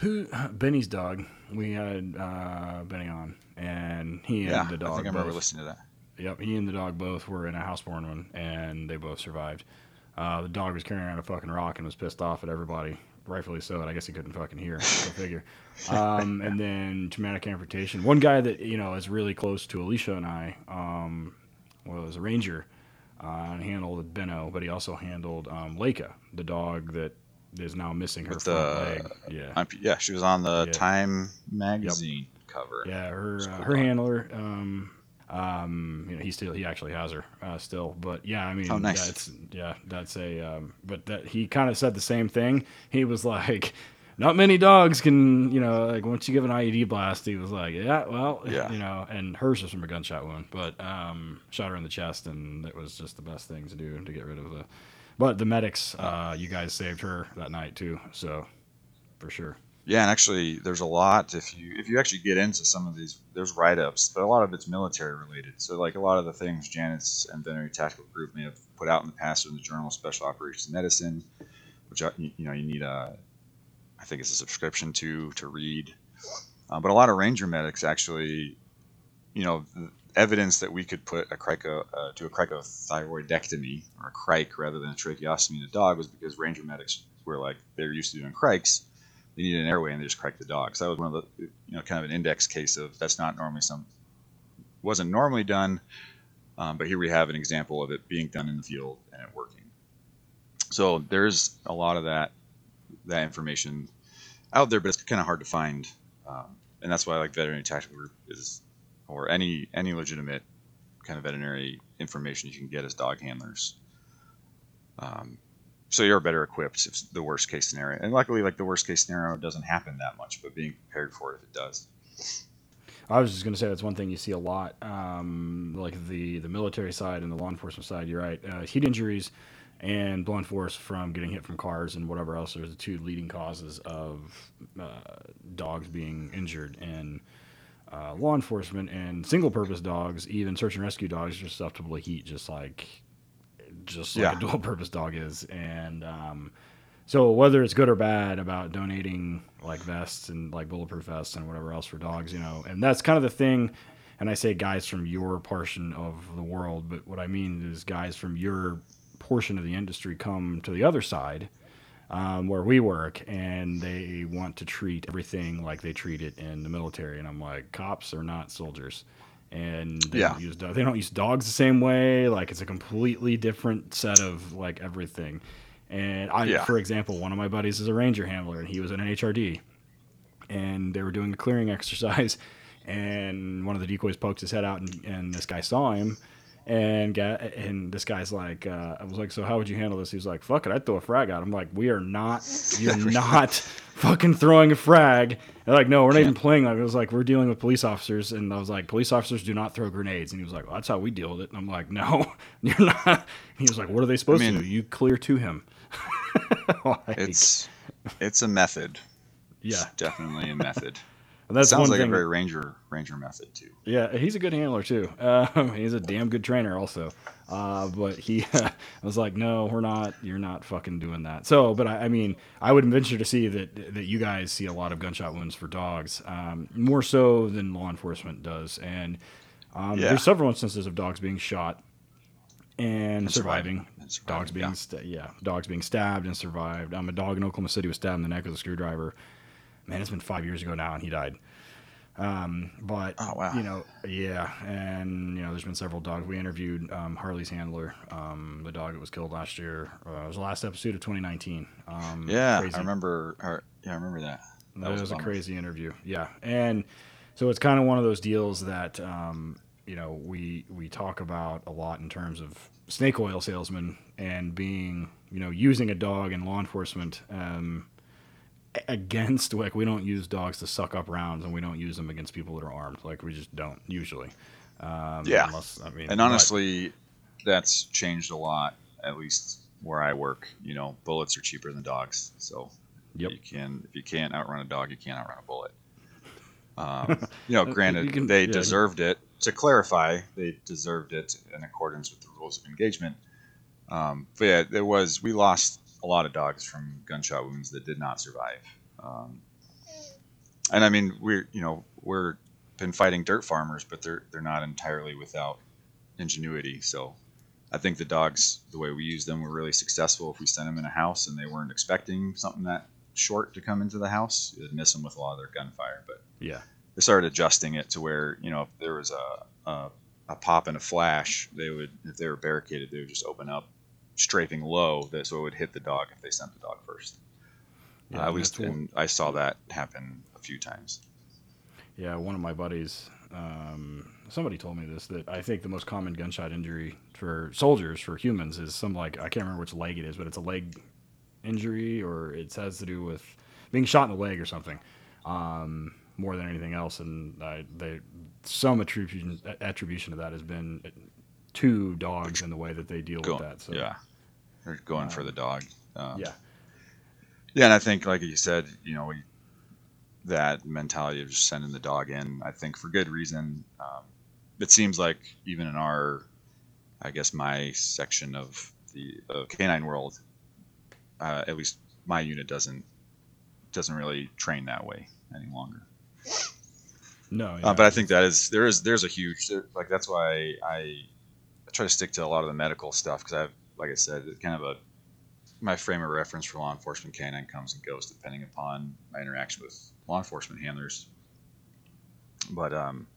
Who (sighs) Benny's dog? We had uh, Benny on, and he yeah, and the dog. I think I remember both- listening to that. Yep, he and the dog both were in a houseborn one, and they both survived. Uh, the dog was carrying around a fucking rock and was pissed off at everybody, rightfully so. And I guess he couldn't fucking hear. Go (laughs) figure. Um, and then traumatic amputation. One guy that you know is really close to Alicia and I um, was a ranger, uh, and handled Benno, but he also handled um, Leica, the dog that is now missing her With front the- leg. Yeah, I'm- yeah, she was on the Yeah. Time magazine cover. Yeah, her uh, her handler. Um, um, you know, he still he actually has her uh, still, but yeah, I mean, Oh, nice. That's yeah, that's a. Um, but that he kind of said the same thing. He was (laughs) like. Not many dogs can, you know, like once you give an IED blast, he was like, yeah, well, (laughs) Yeah. you know, and hers was from a gunshot wound, but um, shot her in the chest, and it was just the best thing to do to get rid of the. But the medics, uh, you guys saved her that night too, so for sure. Yeah, and actually, there's a lot if you if you actually get into some of these, there's write ups, but a lot of it's military related. So like a lot of the things Janice and Veterinary Tactical Group may have put out in the past in the Journal of Special Operations Medicine, which you, know you need a, I think it's a subscription to to read. Uh, but a lot of ranger medics actually, you know, evidence that we could put a crico uh, to a cricothyroidectomy or a cric rather than a tracheostomy in a dog was because ranger medics were like they're used to doing crics they needed an airway and they just cracked the dog. So that was one of the, you know, kind of an index case of that's not normally some, wasn't normally done, um, but here we have an example of it being done in the field and it working. So there's a lot of that that information out there, but it's kind of hard to find, um, and that's why like veterinary tactical group is, or any any legitimate kind of veterinary information you can get as dog handlers. Um, so you're better equipped if the worst case scenario, and luckily, like the worst case scenario doesn't happen that much, but being prepared for it if it does. I was just going to say that's one thing you see a lot, um, like the the military side and the law enforcement side. You're right. Uh, heat injuries and blunt force from getting hit from cars and whatever else are the two leading causes of uh, dogs being injured. And uh, law enforcement and single purpose dogs, even search and rescue dogs, are susceptible to heat, just like just like Yeah. a dual purpose dog is. And um, so whether it's good or bad about donating like vests and like bulletproof vests and whatever else for dogs, you know, and that's kind of the thing. And I say guys from your portion of the world, but what I mean is guys from your portion of the industry come to the other side um, where we work and they want to treat everything like they treat it in the military. And I'm like, cops are not soldiers. And they, Yeah. don't use, do- they don't use dogs the same way. Like it's a completely different set of like everything. And I, Yeah. for example, one of my buddies is a ranger handler and he was in an HRD and they were doing a clearing (laughs) exercise and one of the decoys poked his head out and, and this guy saw him and ga and this guy's like uh, I was like so how would you handle this? He was like fuck it I'd throw a frag out I'm like we are not you're (laughs) not fucking throwing a frag. They're like no we're not even playing like it was like we're dealing with police officers. And I was like police officers do not throw grenades. And he was like well, that's how we deal with it. And I'm like no (laughs) you're not. And he was like what are they supposed mean- to do? You clear to him. (laughs) Like, It's it's a method. yeah. It's definitely a method. And that's Sounds one like thing a very ranger ranger method too. Yeah, he's a good handler too. Um, (laughs) he's a damn good trainer also. Uh, but he (laughs) was like, no, we're not. You're not fucking doing that. So, but I, I mean, I would venture to see that that you guys see a lot of gunshot wounds for dogs, um, more so than law enforcement does. And um, Yeah. there's several instances of dogs being shot and, And surviving. surviving. And surviving, Dogs being yeah. sta- yeah, dogs being stabbed and survived. Um, a dog in Oklahoma City was stabbed in the neck with a screwdriver. Man, it's been five years ago now, and he died. Um, but Oh, wow. you know, yeah, and you know, there's been several dogs. We interviewed um, Harley's handler, um, the dog that was killed last year. Uh, it was the last episode of 2019. Um, Yeah, crazy. I remember. Or, yeah, I remember that. That That was, was a crazy interview. Yeah, and so it's kind of one of those deals that um, you know we we talk about a lot in terms of snake oil salesmen and being you know using a dog in law enforcement um, against like we don't use dogs to suck up rounds and we don't use them against people that are armed. Like we just don't usually. Um, Yeah. unless, I mean, And but- honestly, that's changed a lot. At least where I work, you know, bullets are cheaper than dogs. So Yep. you can if you can't outrun a dog, you can't outrun a bullet. Um, (laughs) you know, granted, You can- they yeah. deserved it. To clarify, they deserved it in accordance with the rules of engagement. Um, but yeah, there was we lost a lot of dogs from gunshot wounds that did not survive. Um, and I mean, we're you know we're been fighting dirt farmers, but they're they're not entirely without ingenuity. So I think the dogs, the way we use them, were really successful. If we sent them in a house and they weren't expecting something that short to come into the house, it'd miss them with a lot of their gunfire. But yeah, they started adjusting it to where you know if there was a, a a pop and a flash, they would if they were barricaded, they would just open up, strafing low, that so it would hit the dog if they sent the dog first. Yeah, Uh, at least, and I saw that happen a few times. Yeah, one of my buddies, um, somebody told me this that I think the most common gunshot injury for soldiers, for humans, is some like I can't remember which leg it is, but it's a leg injury or it has to do with being shot in the leg or something, um, more than anything else. And I, they some attribution attribution of that has been to dogs and the way that they deal Go- with that. So yeah, they're going for Um, the dog. Um, yeah, Yeah, and I think, like you said, you know, we, that mentality of just sending the dog in, I think for good reason. Um, it seems like even in our, I guess my section of the of canine world, uh, at least my unit doesn't doesn't really train that way any longer. no, yeah. Uh, but I think that is there is there's a huge like that's why I try to stick to a lot of the medical stuff because I've like I said it's kind of a my frame of reference for law enforcement canine comes and goes depending upon my interaction with law enforcement handlers. But um,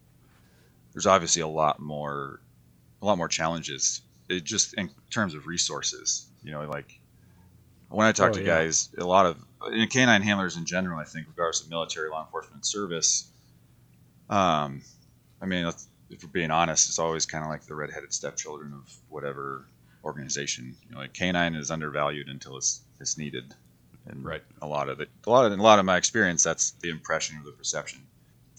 there's obviously a lot more a lot more challenges. It just in terms of resources, you know, like when I talk Oh, to yeah. guys, a lot of in canine handlers in general, I think, regardless of military, law enforcement, service, um, I mean, if we're being honest, it's always kind of like the redheaded stepchildren of whatever organization. You know, like canine is undervalued until it's it's needed, and Right. a lot of it, a lot of a lot of my experience, that's the impression or the perception.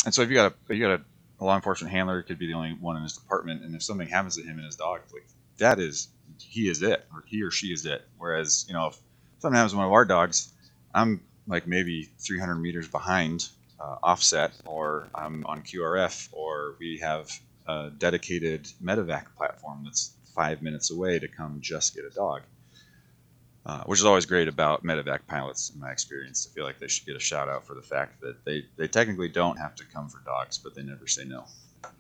And so if you got a you got a, a law enforcement handler, it could be the only one in his department, and if something happens to him and his dog, like that is he is it, or he or she is it. Whereas you know if something happens to one of our dogs, I'm like maybe 300 meters behind uh, offset, or I'm on QRF, or we have a dedicated medevac platform that's five minutes away to come just get a dog. Uh, which is always great about medevac pilots, in my experience. I feel like they should get a shout out for the fact that they, they technically don't have to come for dogs, but they never say no.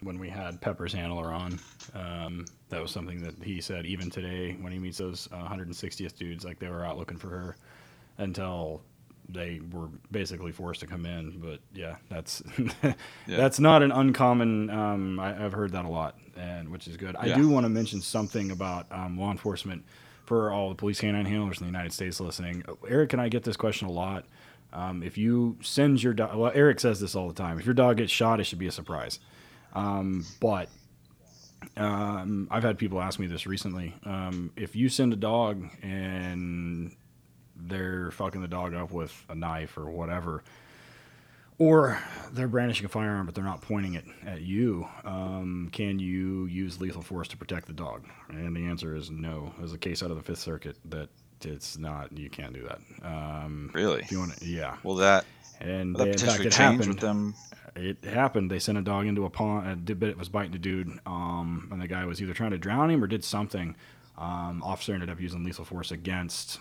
when we had Pepper's handler on, um, that was something that he said even today when he meets those uh, 160th dudes, like they were out looking for her until they were basically forced to come in. But yeah, that's (laughs) that's not an uncommon. Um, I, I've heard that a lot, and which is good. I Yeah. do want to mention something about um, law enforcement for all the police canine handlers in the United States listening. Eric and I get this question a lot. Um, if you send your dog, well, Eric says this all the time. If your dog gets shot, it should be a surprise. Um, but um, I've had people ask me this recently. Um, if you send a dog and they're fucking the dog up with a knife or whatever, or they're brandishing a firearm but they're not pointing it at you, um, can you use lethal force to protect the dog? And the answer is no. There's a case out of the Fifth Circuit that it's not. You can't do that. Um, Really? if you want to, yeah. Well, that, And will that they, in fact, potentially it happened with them? it happened. They sent a dog into a pond. A bit it was biting a dude, um, and the guy was either trying to drown him or did something. Um, officer ended up using lethal force against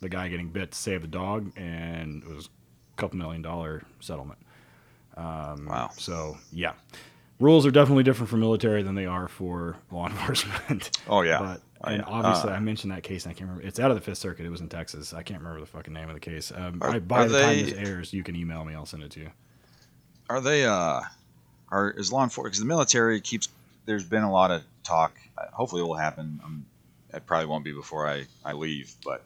the guy getting bit to save the dog, and it was a couple million dollar settlement. Um, Wow. So yeah, rules are definitely different for military than they are for law (laughs) enforcement. Oh, yeah. But Oh, and yeah. obviously, Uh, I mentioned that case, and I can't remember. It's out of the Fifth Circuit. It was in Texas. I can't remember the fucking name of the case. Um, Are- I, by the time this airs, you can email me. I'll send it to you. Are they, uh, are, is law enforcement, because the military keeps, there's been a lot of talk, uh, hopefully it will happen. Um, it probably won't be before I, I leave, but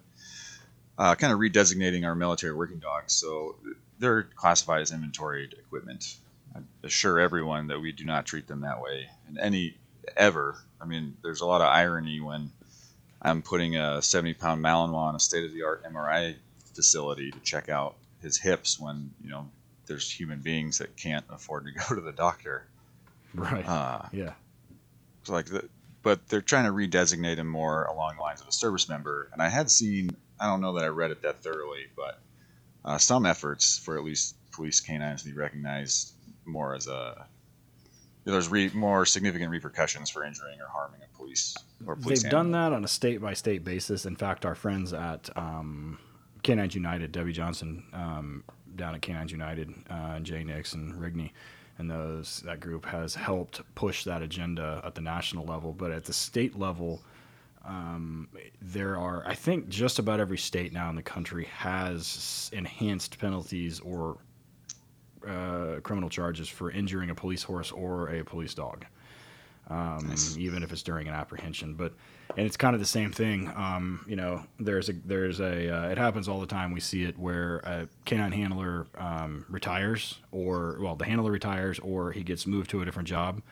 uh, kind of redesignating our military working dogs. So they're classified as inventoried equipment. I assure everyone that we do not treat them that way in any, ever. I mean, there's a lot of irony when I'm putting a 70 pound Malinois in a state of the art MRI facility to check out his hips when, you know, there's human beings that can't afford to (laughs) go to the doctor. Right. Uh, yeah. it's like the, but they're trying to redesignate him more along the lines of a service member. And I had seen, I don't know that I read it that thoroughly, but uh, some efforts for at least police canines to be recognized more as a there's re, more significant repercussions for injuring or harming a police or police. They've done that on a state by state basis. In fact, our friends at um, Canines United, Debbie Johnson, um, down at Canines United, uh, Jay Nix and Rigney, and those that group has helped push that agenda at the national level. But at the state level, um, there are, I think, just about every state now in the country has enhanced penalties or uh, criminal charges for injuring a police horse or a police dog um, Nice. even if it's during an apprehension. But and it's kind of the same thing. Um, you know, there's a there's a uh, it happens all the time. We see it where a canine handler um, retires, or well, the handler retires, or he gets moved to a different job,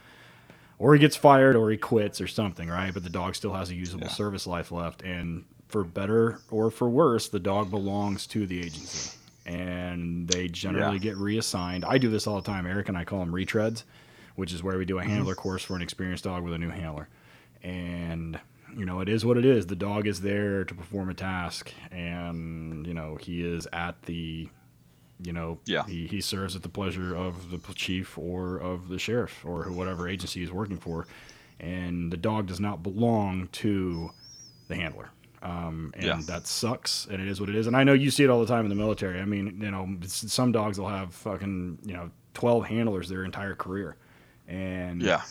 or he gets fired, or he quits, or something, right? But the dog still has a usable Yeah. service life left, and for better or for worse, the dog belongs to the agency. And they generally Yeah. get reassigned. I do this all the time. Eric and I call them retreads which is where we do a mm-hmm. handler course for an experienced dog with a new handler. And you know, it is what it is. The dog is there to perform a task, and you know, he is at the, you know, Yeah. he, he serves at the pleasure of the chief or of the sheriff or whatever agency he's working for, and the dog does not belong to the handler. Um, and Yeah. that sucks, and it is what it is. And I know you see it all the time in the military. I mean, you know, some dogs will have fucking, you know, 12 handlers their entire career. And Yeah.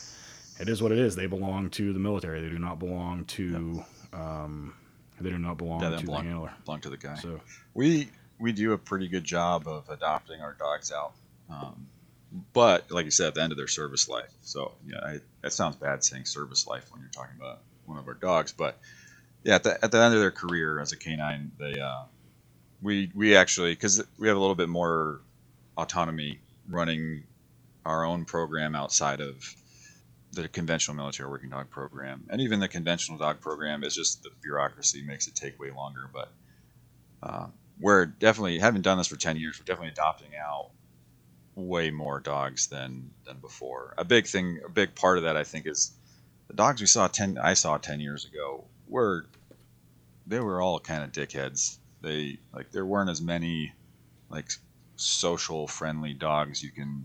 it is what it is. They belong to the military. They do not belong to, um, they do not belong Yeah, to they the belong, handler. belong to the guy. So, we we do a pretty good job of adopting our dogs out, um, but like you said, at the end of their service life. So yeah, I, that sounds bad saying service life when you're talking about one of our dogs, but yeah, at the, at the end of their career as a canine, they uh, we we actually because we have a little bit more autonomy running our own program outside of the conventional military working dog program, and even the conventional dog program is just the bureaucracy makes it take way longer. But uh, we're definitely having done this for ten years. We're definitely adopting out way more dogs than than before. A big thing, a big part of that, I think, is the dogs we saw ten. I saw ten years ago were they were all kind of dickheads. They like there weren't as many like social friendly dogs you can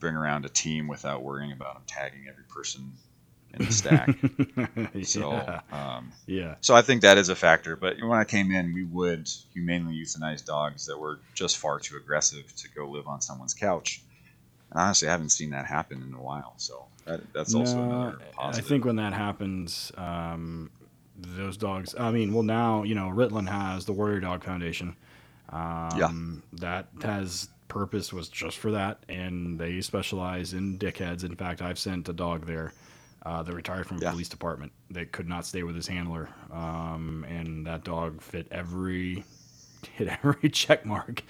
bring around a team without worrying about them tagging every person in the stack. (laughs) so, yeah. um, yeah. so I think that is a factor. But when I came in, we would humanely euthanize dogs that were just far too aggressive to go live on someone's couch. And honestly, I haven't seen that happen in a while. So that, that's also No, another positive. I think when that happens, um, those dogs. I mean, well, now you know Ritland has the Warrior Dog Foundation. Um, That has purpose was just for that, and they specialize in dickheads. In fact, I've sent a dog there. Uh, that retired from a Yeah. police department that could not stay with his handler, um, and that dog fit every (laughs) hit every check mark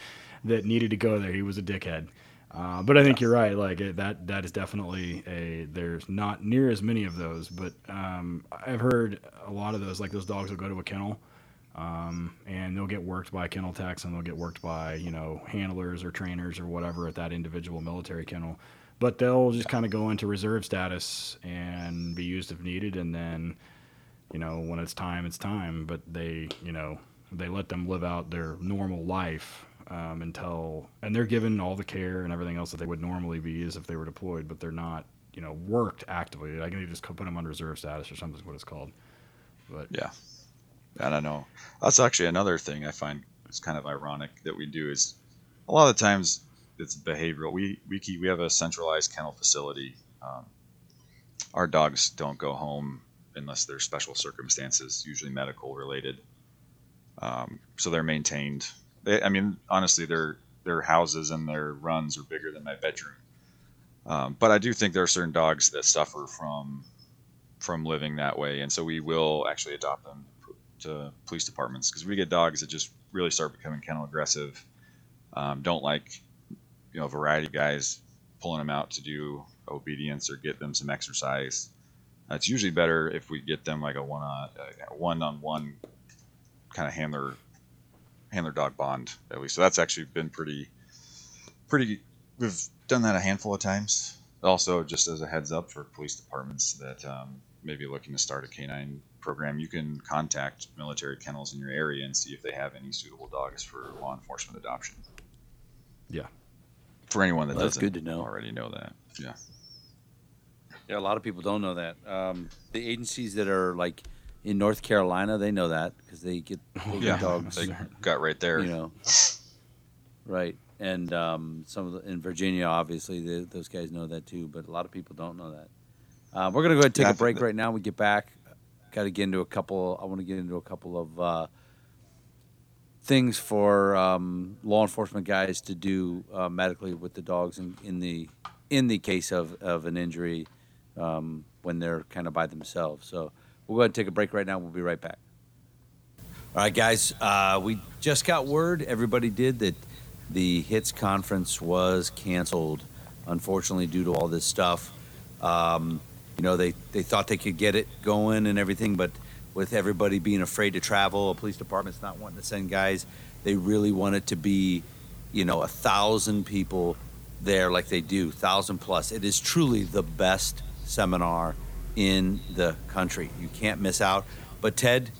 that needed to go there. He was a dickhead. Uh, but I think you're right. Like it, that, that is definitely a. There's not near as many of those, but um, I've heard a lot of those. Like those dogs will go to a kennel, um, and they'll get worked by kennel techs, and they'll get worked by you know handlers or trainers or whatever at that individual military kennel. But they'll just kind of go into reserve status and be used if needed, and then you know when it's time, it's time. But they, you know, they let them live out their normal life um, until, and they're given all the care and everything else that they would normally be as if they were deployed, but they're not, you know, worked actively. I can just put them on reserve status or something is what it's called. But Yeah. I don't know. That's actually another thing I find is kind of ironic that we do is a lot of times it's behavioral. We we keep we have a centralized kennel facility. Um, our dogs don't go home unless there's special circumstances, usually medical related. Um, so they're maintained. They, I mean, honestly, their their houses and their runs are bigger than my bedroom. Um, but I do think there are certain dogs that suffer from from living that way, and so we will actually adopt them to police departments because we get dogs that just really start becoming kennel aggressive. Um, don't like, you know, a variety of guys pulling them out to do obedience or get them some exercise. It's usually better if we get them like a one on uh, one on one kind of handler handler dog bond at least. So that's actually been pretty pretty. We've done that a handful of times. Also, just as a heads up for police departments that um, maybe looking to start a canine program, you can contact military kennels in your area and see if they have any suitable dogs for law enforcement adoption. yeah, For anyone that Well, that's doesn't good to know. already know that, yeah, Yeah, a lot of people don't know that. Um, the agencies that are like in North Carolina, they know that because they get, (laughs) they yeah, dogs. they (laughs) got right there. you know, right? And um, some of the, in Virginia, obviously, the, those guys know that too. But a lot of people don't know that. Uh, we're gonna go ahead and take Yeah, I a think break that- right now. We get back. Got to get into a couple. I want to get into a couple of uh, things for um, law enforcement guys to do uh, medically with the dogs in, in the in the case of, of an injury um, when they're kind of by themselves. So we'll go ahead and take a break right now. We'll be right back. All right, guys. Uh, we just got word. Everybody did that the hits conference was canceled, unfortunately, due to all this stuff. Um, you know, they, they thought they could get it going and everything, but with everybody being afraid to travel, a police department's not wanting to send guys. They really want it to be, you know, a thousand people there like they do, thousand plus. It is truly the best seminar in the country. You can't miss out. But Ted,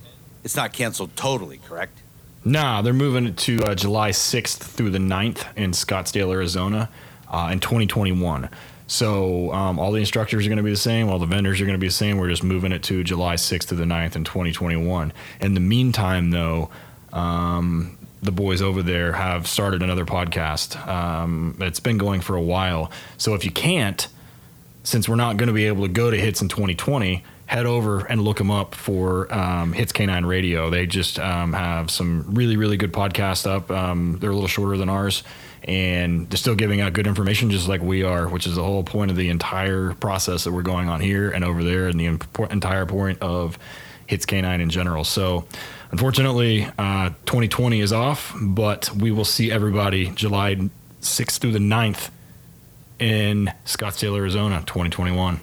it's not canceled totally, correct? Nah, they're moving it to uh, July 6th through the 9th in Scottsdale, Arizona uh, in 2021. So um, all the instructors are going to be the same. All the vendors are going to be the same. We're just moving it to July 6th to the 9th in 2021. In the meantime, though, um, the boys over there have started another podcast. Um, it's been going for a while. So if you can't, since we're not going to be able to go to Hits in 2020, head over and look them up for um, Hits K9 Radio. They just um, have some really, really good podcasts up. Um, they're a little shorter than ours, and they're still giving out good information just like we are, which is the whole point of the entire process that we're going on here and over there, and the entire point of Hits K9 in general. So Unfortunately, uh, 2020 is off, but we will see everybody July 6th through the 9th in Scottsdale, Arizona, 2021.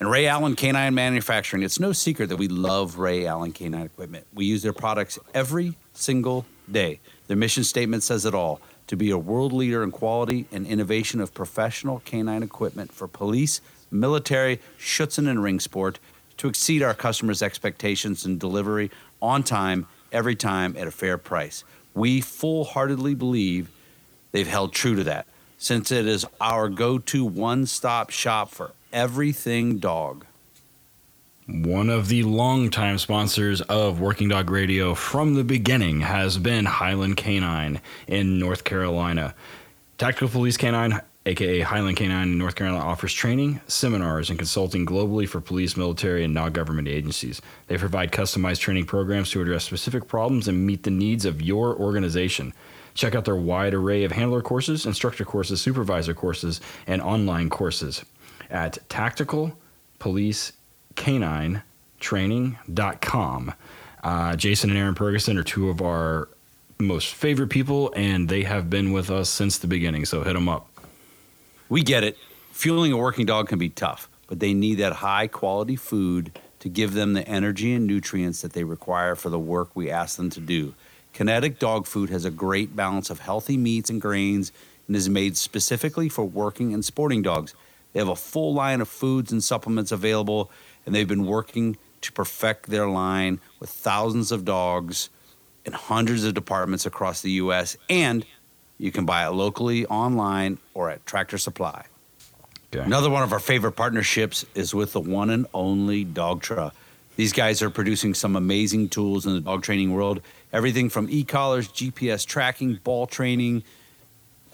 And Ray Allen Canine Manufacturing, it's no secret that we love Ray Allen Canine Equipment. We use their products every single day. Their mission statement says it all to be a world leader in quality and innovation of professional canine equipment for police, military, Schutzhund, and ring sport to exceed our customers' expectations and delivery on time, every time at a fair price. We full heartedly believe they've held true to that since it is our go to one stop shop for everything dog. One of the longtime sponsors of Working Dog Radio from the beginning has been Highland Canine in North Carolina. Tactical Police Canine, aka Highland Canine in North Carolina, offers training, seminars, and consulting globally for police, military, and non government agencies. They provide customized training programs to address specific problems and meet the needs of your organization. Check out their wide array of handler courses, instructor courses, supervisor courses, and online courses at Tactical Police caninetraining.com. Uh, Jason and Aaron Purgason are two of our most favorite people, and they have been with us since the beginning. So hit them up. We get it. Fueling a working dog can be tough, but they need that high quality food to give them the energy and nutrients that they require for the work we ask them to do. Kinetic Dog Food has a great balance of healthy meats and grains and is made specifically for working and sporting dogs. They have a full line of foods and supplements available and they've been working to perfect their line with thousands of dogs in hundreds of departments across the U.S. And you can buy it locally, online, or at Tractor Supply. Okay. Another one of our favorite partnerships is with the one and only Dogtra. These guys are producing some amazing tools in the dog training world. Everything from e collars, GPS tracking, ball training,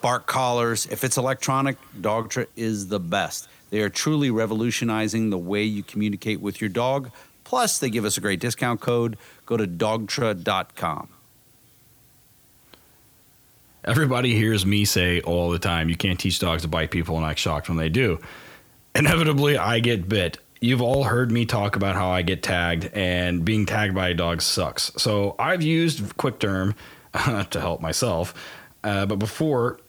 bark collars. If it's electronic, Dogtra is the best. They are truly revolutionizing the way you communicate with your dog. Plus, they give us a great discount code. Go to dogtra.com. Everybody hears me say all the time, you can't teach dogs to bite people and act shocked when they do. Inevitably, I get bit. You've all heard me talk about how I get tagged, and being tagged by a dog sucks. So I've used QuickDerm (laughs) to help myself. Uh, but before,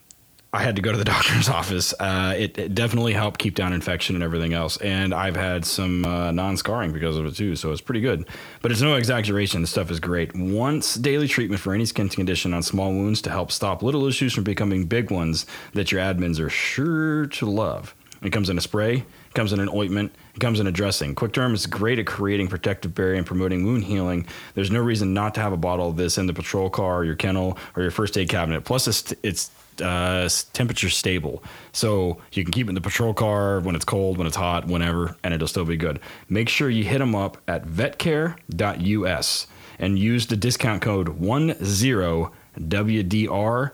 I had to go to the (laughs) doctor's office. Uh, it, it, definitely helped keep down infection and everything else. And I've had some uh, non scarring because of it too. So it's pretty good. But it's no exaggeration. The stuff is great. Once daily treatment for any skin condition on small wounds to help stop little issues from becoming big ones that your admins are sure to love. It comes in a spray, it comes in an ointment, it comes in a dressing. QuickDerm is great at creating protective barrier and promoting wound healing. There's no reason not to have a bottle of this in the patrol car, your kennel, or your first aid cabinet. Plus, it's, it's uh, temperature stable. So you can keep it in the patrol car when it's cold, when it's hot, whenever, and it'll still be good. Make sure you hit them up at vetcare.us and use the discount code 10WDR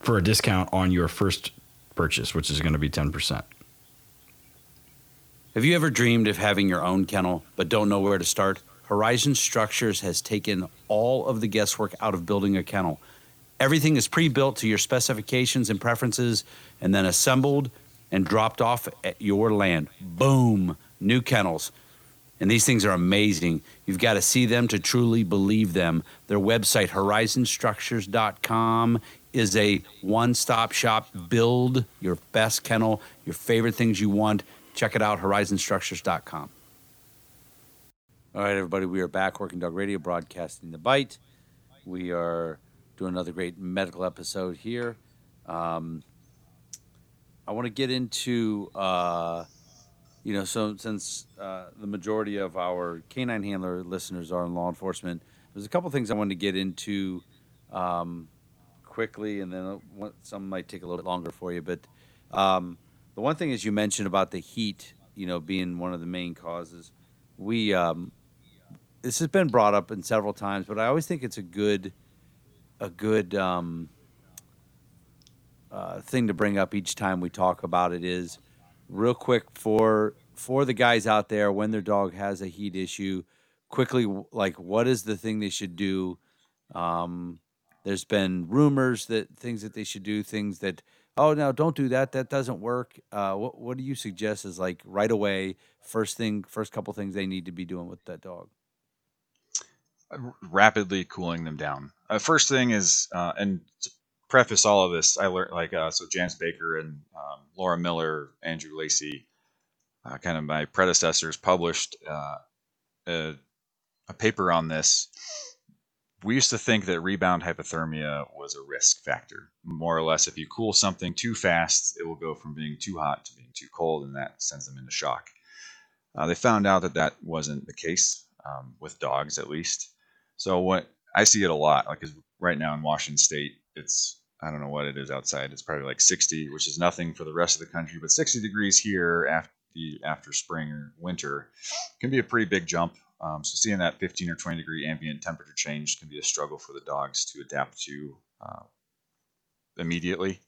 for a discount on your first purchase, which is going to be 10%. Have you ever dreamed of having your own kennel but don't know where to start? Horizon Structures has taken all of the guesswork out of building a kennel. Everything is pre built to your specifications and preferences and then assembled and dropped off at your land. Boom, new kennels. And these things are amazing. You've got to see them to truly believe them. Their website, horizonstructures.com, is a one stop shop. Build your best kennel, your favorite things you want. Check it out, horizonstructures.com. All right, everybody, we are back, Working Dog Radio, broadcasting the bite. We are doing another great medical episode here. Um, I want to get into, uh, you know, so since uh, the majority of our canine handler listeners are in law enforcement, there's a couple things I wanted to get into um, quickly, and then some might take a little bit longer for you. But um, the one thing is, you mentioned about the heat, you know, being one of the main causes. We um, this has been brought up in several times, but I always think it's a good a good um, uh, thing to bring up each time we talk about it is real quick for for the guys out there when their dog has a heat issue quickly like what is the thing they should do um, there's been rumors that things that they should do, things that oh no, don't do that. That doesn't work. Uh, what what do you suggest is like right away, first thing, first couple things they need to be doing with that dog? rapidly cooling them down. Uh, first thing is, uh, and to preface all of this, I learned like uh, so Janice Baker and um, Laura Miller, Andrew Lacey, uh, kind of my predecessors published uh, a, a paper on this. We used to think that rebound hypothermia was a risk factor. More or less, if you cool something too fast, it will go from being too hot to being too cold, and that sends them into shock. Uh, they found out that that wasn't the case um, with dogs, at least. So what I see it a lot, like right now in Washington State, it's I don't know what it is outside. It's probably like 60, which is nothing for the rest of the country, but 60 degrees here after the after spring or winter can be a pretty big jump. Um, so seeing that 15 or 20 degree ambient temperature change can be a struggle for the dogs to adapt to uh, immediately.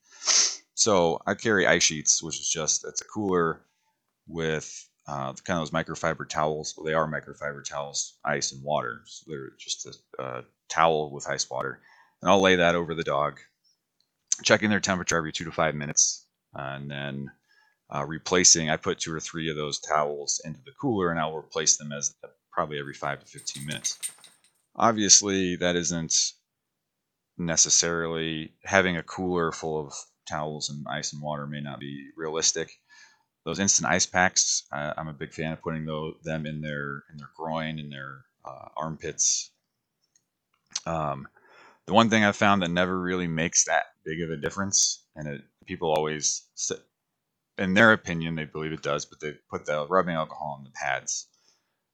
So I carry ice sheets, which is just it's a cooler with uh, kind of those microfiber towels. Well, they are microfiber towels, ice and water. So they're just a, a towel with ice water. And I'll lay that over the dog, checking their temperature every two to five minutes, and then uh, replacing. I put two or three of those towels into the cooler, and I'll replace them as probably every five to 15 minutes. Obviously, that isn't necessarily having a cooler full of towels and ice and water may not be realistic those instant ice packs. I, am a big fan of putting those, them in their in their groin in their uh, armpits. Um, the one thing I've found that never really makes that big of a difference, and it, people always, sit, in their opinion, they believe it does, but they put the rubbing alcohol on the pads.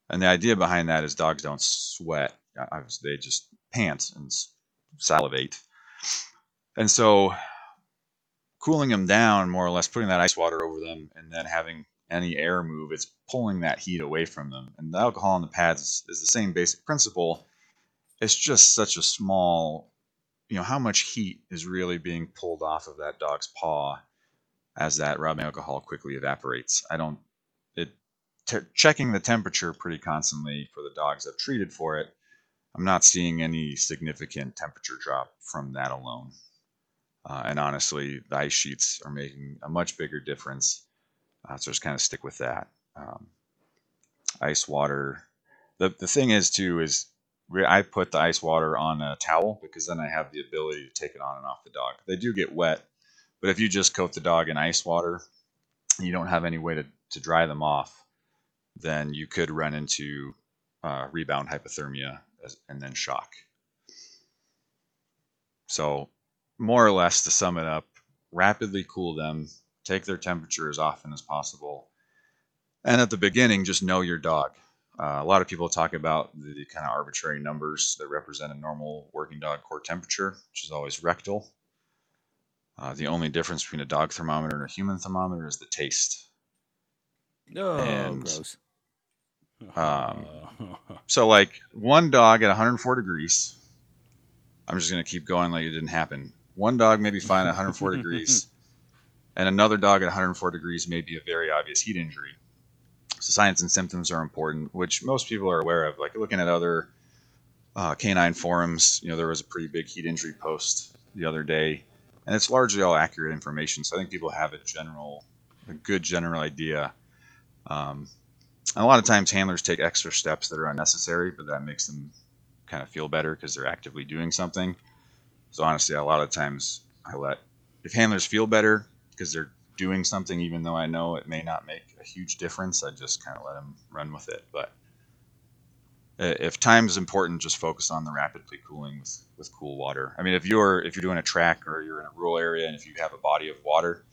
And the idea behind that is dogs don't sweat; they just pant and salivate. And so cooling them down more or less, putting that ice water over them, and then having any air move, it's pulling that heat away from them. And the alcohol on the pads is the same basic principle. It's just such a small, you know, how much heat is really being pulled off of that dog's paw as that rubbing alcohol quickly evaporates. I don't, it, t- checking the temperature pretty constantly for the dogs I've treated for it, I'm not seeing any significant temperature drop from that alone. Uh, and honestly, the ice sheets are making a much bigger difference. Uh, so just kind of stick with that. Um, ice water. The, the thing is, too, is I put the ice water on a towel because then I have the ability to take it on and off the dog. They do get wet, but if you just coat the dog in ice water, you don't have any way to, to dry them off, then you could run into uh, rebound hypothermia and then shock. So more or less to sum it up, rapidly cool them, take their temperature as often as possible. And at the beginning, just know your dog. Uh, a lot of people talk about the, the kind of arbitrary numbers that represent a normal working dog core temperature, which is always rectal. Uh, the only difference between a dog thermometer and a human thermometer is the taste. Oh, and, gross. Um, (laughs) so, like one dog at 104 degrees, I'm just going to keep going like it didn't happen. One dog may be fine at 104 degrees, (laughs) and another dog at 104 degrees may be a very obvious heat injury. So signs and symptoms are important, which most people are aware of. Like looking at other uh, canine forums, you know, there was a pretty big heat injury post the other day, and it's largely all accurate information. So I think people have a general, a good general idea. Um, a lot of times handlers take extra steps that are unnecessary, but that makes them kind of feel better because they're actively doing something. So honestly, a lot of times I let if handlers feel better because they're doing something, even though I know it may not make a huge difference, I just kind of let them run with it. But if time is important, just focus on the rapidly cooling with, with cool water. I mean, if you're if you're doing a track or you're in a rural area and if you have a body of water,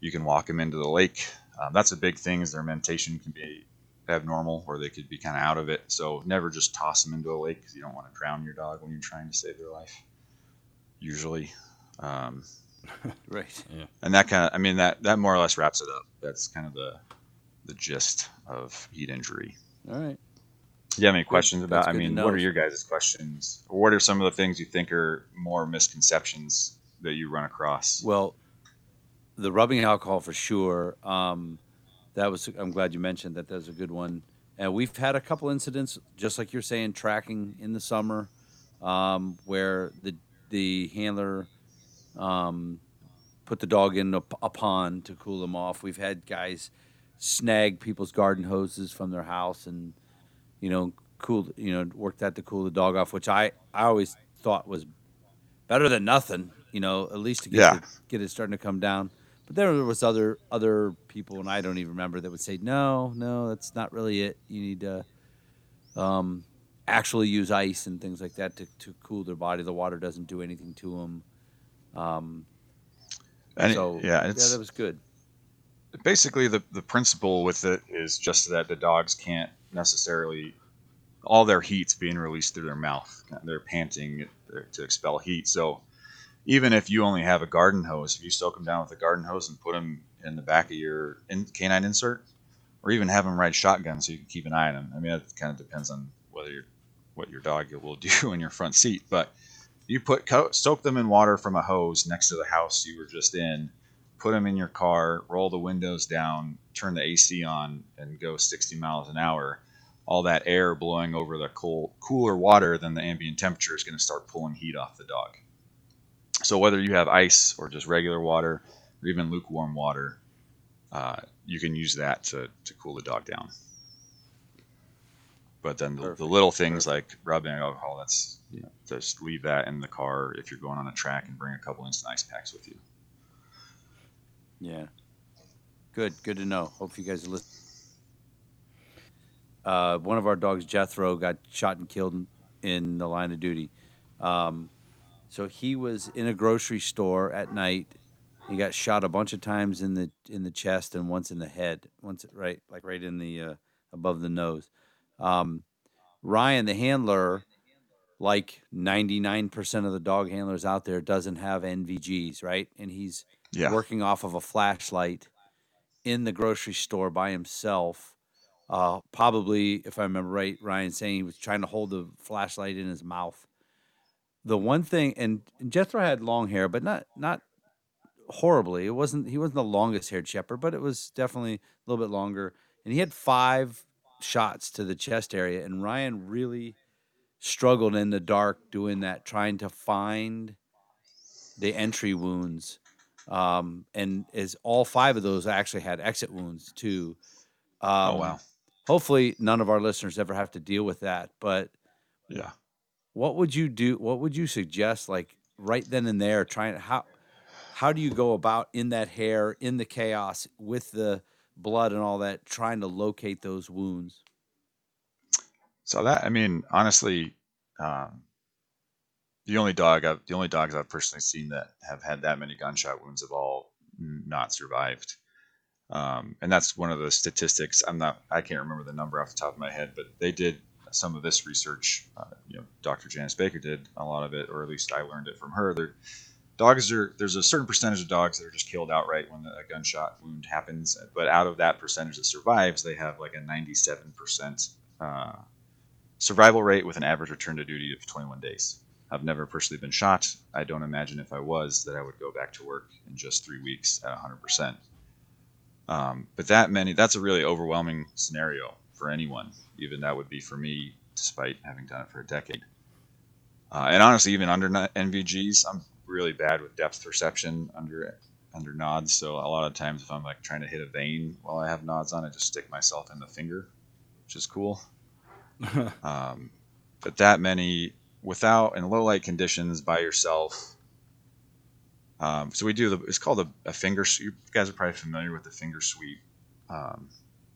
you can walk them into the lake. Um, that's a big thing is their mentation can be abnormal or they could be kind of out of it. So never just toss them into a lake because you don't want to drown your dog when you're trying to save their life usually. Um, (laughs) right. Yeah. And that kind of, I mean, that that more or less wraps it up. That's kind of the the gist of heat injury. All right. Do you have any questions good. about? That's I mean, what are your guys' questions? Or what are some of the things you think are more misconceptions that you run across? Well, the rubbing alcohol for sure. Um, that was. I'm glad you mentioned that. That's a good one. And we've had a couple incidents, just like you're saying, tracking in the summer, um, where the the handler um, put the dog in a, a pond to cool them off. We've had guys snag people's garden hoses from their house and you know cool you know work that to cool the dog off, which I I always thought was better than nothing. You know, at least to get Yeah. it, get it starting to come down. But there was other other people, and I don't even remember that would say, "No, no, that's not really it. You need to um, actually use ice and things like that to, to cool their body. The water doesn't do anything to them." Um, And it- so yeah, it's that was good. basically the the principle with it is just that the dogs can't necessarily all their heat's being released through their mouth. They're panting to expel heat. So even if you only have a garden hose, if you soak them down with a garden hose and put them in the back of your in, canine insert, or even have them ride shotgun so you can keep an eye on them. I mean, it kind of depends on whether you're, what your dog will do (laughs) in your front seat. But you put co- soak them in water from a hose next to the house you were just in put them in your car, roll the windows down, turn the AC on, and go 60 miles an hour, all that air blowing over the cool, cooler water than the ambient temperature is going to start pulling heat off the dog. So whether you have ice or just regular water or even lukewarm water, uh, you can use that to, to cool the dog down. But then the, the little things like rubbing alcohol, that's just leave that in the car if you're going on a track and bring a couple instant ice packs with you. Yeah. Good. Good to know. Hope you guys are listening. Uh, one of our dogs, Jethro, got shot and killed in the line of duty. Um, so he was in a grocery store at night. He got shot a bunch of times in the in the chest and once in the head. Once right, like right in the uh, above the nose. Um, Ryan, the handler, like ninety nine percent of the dog handlers out there, doesn't have NVGs, right? And he's Yeah. working off of a flashlight in the grocery store by himself. Uh, probably, if I remember right, Ryan saying he was trying to hold the flashlight in his mouth. The one thing, and Jethro had long hair, but not not horribly. It wasn't he wasn't the longest haired shepherd, but it was definitely a little bit longer. And he had five shots to the chest area, and Ryan really struggled in the dark doing that, trying to find the entry wounds um, and is all five of those actually had exit wounds too. Um, oh wow. Hopefully, none of our listeners ever have to deal with that. But Yeah. what would you do? What would you suggest? Like right then and there, trying how how do you go about in that hair, in the chaos, with the blood and all that, trying to locate those wounds? So that I mean, honestly, um, the only dog I've, the only dogs I've personally seen that have had that many gunshot wounds have all not survived. Um, and that's one of the statistics. I'm not, I can't remember the number off the top of my head, but they did some of this research. Uh, you know, Dr. Janice Baker did a lot of it, or at least I learned it from her. Dogs are there's a certain percentage of dogs that are just killed outright when a gunshot wound happens, but out of that percentage that survives, they have like a 97% uh, survival rate with an average return to duty of 21 days. I've never personally been shot. I don't imagine if I was that I would go back to work in just three weeks at 100%. Um, but that many, that's a really overwhelming scenario for anyone. Even that would be for me, despite having done it for a decade. Uh, and honestly, even under NVGs, I'm really bad with depth perception under under nods. So a lot of times, if I'm like trying to hit a vein while I have nods on, I just stick myself in the finger, which is cool. (laughs) um, but that many without in low light conditions by yourself. Um, so we do the. It's called a, a finger. You guys are probably familiar with the finger sweep, um,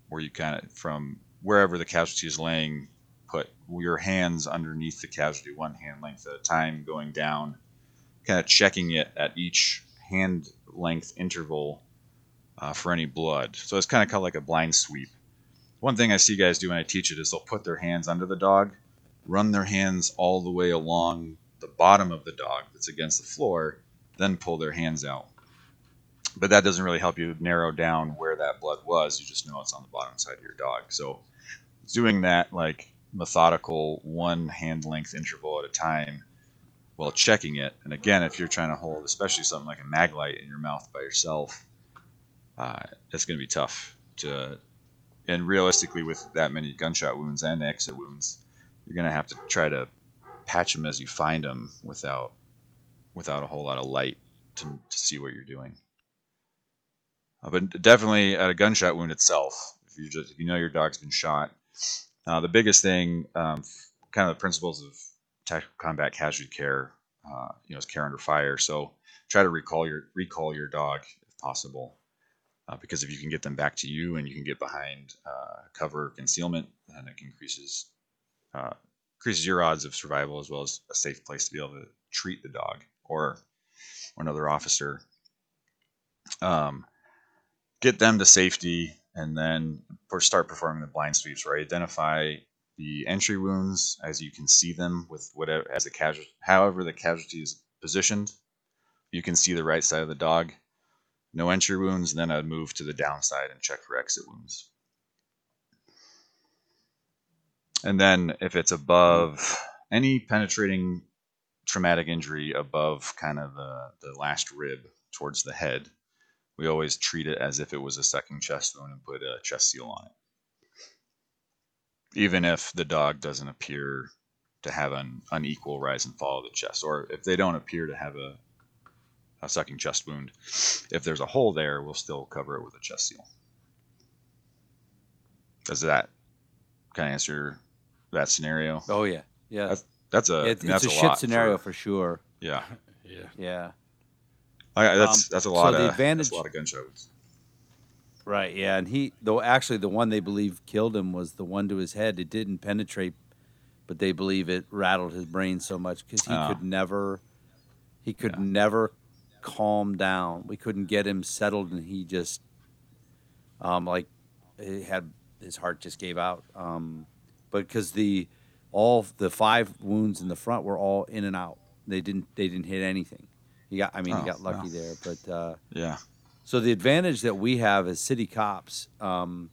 where you kind of from wherever the casualty is laying, put your hands underneath the casualty, one hand length at a time, going down, kind of checking it at each hand length interval uh, for any blood. So it's kind of called like a blind sweep. One thing I see guys do when I teach it is they'll put their hands under the dog, run their hands all the way along the bottom of the dog that's against the floor, then pull their hands out. But that doesn't really help you narrow down where that blood was. You just know it's on the bottom side of your dog. So doing that like methodical one hand length interval at a time while checking it. And again, if you're trying to hold, especially something like a mag light in your mouth by yourself, uh, it's going to be tough to. And realistically, with that many gunshot wounds and exit wounds, you're going to have to try to patch them as you find them without without a whole lot of light to, to see what you're doing. Uh, but definitely at a gunshot wound itself, if you just if you know your dog's been shot, uh, the biggest thing, um, kind of the principles of tactical combat casualty care, uh, you know, is care under fire. So try to recall your recall your dog if possible, uh, because if you can get them back to you and you can get behind uh, cover concealment, then it increases uh, increases your odds of survival as well as a safe place to be able to treat the dog or or another officer. Um, get them to safety, and then start performing the blind sweeps, right? Identify the entry wounds as you can see them with whatever as the casualty, however the casualty is positioned. You can see the right side of the dog. No entry wounds, then I'd move to the downside and check for exit wounds. And then if it's above any penetrating traumatic injury above kind of the, the last rib towards the head, we always treat it as if it was a second chest wound and put a chest seal on it. Even if the dog doesn't appear to have an unequal rise and fall of the chest, or if they don't appear to have a, a sucking chest wound, if there's a hole there, we'll still cover it with a chest seal. Does that kind of answer that scenario? Oh yeah, yeah. That's, that's a It- that's it's a, a shit lot scenario for- for sure. yeah. (laughs) Yeah. Yeah. I, that's Um, that's a lot so lot the of advantage- that's a lot of gunshots. Right. Yeah, and he though actually the one they believe killed him was the one to his head. It didn't penetrate, but they believe it rattled his brain so much because he Oh. could never, he could Yeah. never calm down. We couldn't get him settled, and he just, um, like, he had his heart just gave out. Um, but because the all the five wounds in the front were all in and out. They didn't they didn't hit anything. He got I mean Oh, he got lucky wow. there, but. Uh, Yeah. so the advantage that we have as city cops um,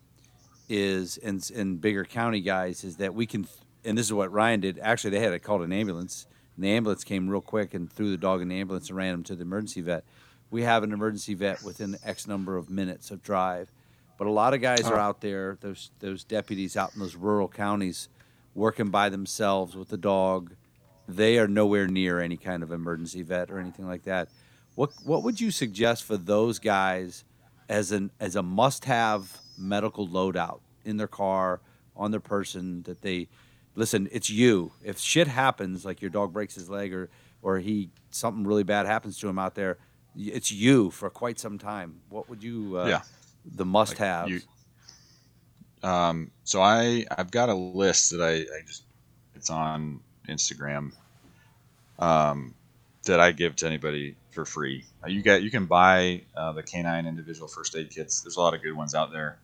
is, and, and bigger county guys, is that we can, and this is what Ryan did. Actually, they had to call an ambulance, and the ambulance came real quick and threw the dog in the ambulance and ran him to the emergency vet. We have an emergency vet within X number of minutes of drive, but a lot of guys are oh. out there. Those those deputies out in those rural counties, working by themselves with the dog. They are nowhere near any kind of emergency vet or anything like that. What what would you suggest for those guys as an as a must have medical loadout in their car on their person that they listen, it's you. If shit happens like your dog breaks his leg or or he something really bad happens to him out there, it's you for quite some time. What would you uh, Yeah. the must have? you- Um, so I I've got a list that I, I just it's on Instagram um, that I give to anybody for free. Uh, you get you can buy uh, the canine individual first aid kits. There's a lot of good ones out there.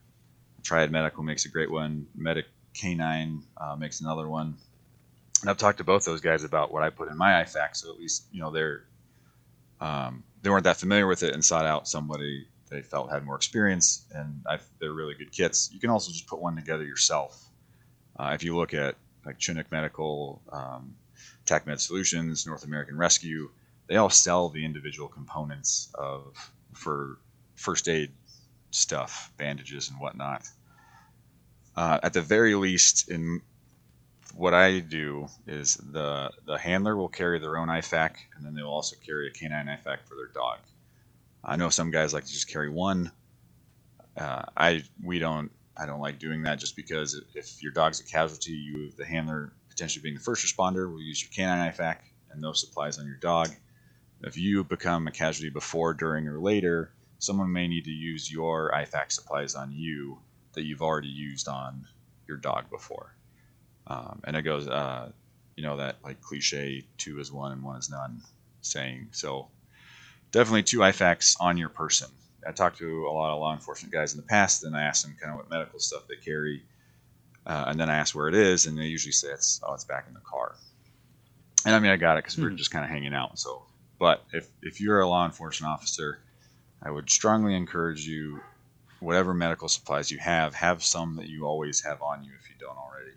Triad Medical makes a great one. Medic Canine uh, makes another one. And I've talked to both those guys about what I put in my IFAC, so at least you know they're um, they weren't that familiar with it and sought out somebody they felt had more experience, and I, they're really good kits. You can also just put one together yourself. Uh, if you look at like Chinook Medical, um, TacMed Solutions, North American Rescue, they all sell the individual components of for first aid stuff, bandages and whatnot. Uh, at the very least, in what I do is the the handler will carry their own IFAC, and then they'll also carry a canine IFAC for their dog. I know some guys like to just carry one. Uh, I we don't I don't like doing that just because if your dog's a casualty, you the handler potentially being the first responder will use your canine IFAC and those supplies on your dog. If you become a casualty before, during, or later, someone may need to use your IFAC supplies on you that you've already used on your dog before. Um, and it goes, uh, you know, that like cliche two is one and one is none saying. So definitely two IFACs on your person. I talked to a lot of law enforcement guys in the past, and I asked them kind of what medical stuff they carry, uh, and then I asked where it is, and they usually say it's oh, it's back in the car. And I mean, I got it because we we're just kind of hanging out. So, but if if you're a law enforcement officer, I would strongly encourage you, whatever medical supplies you have, have some that you always have on you if you don't already.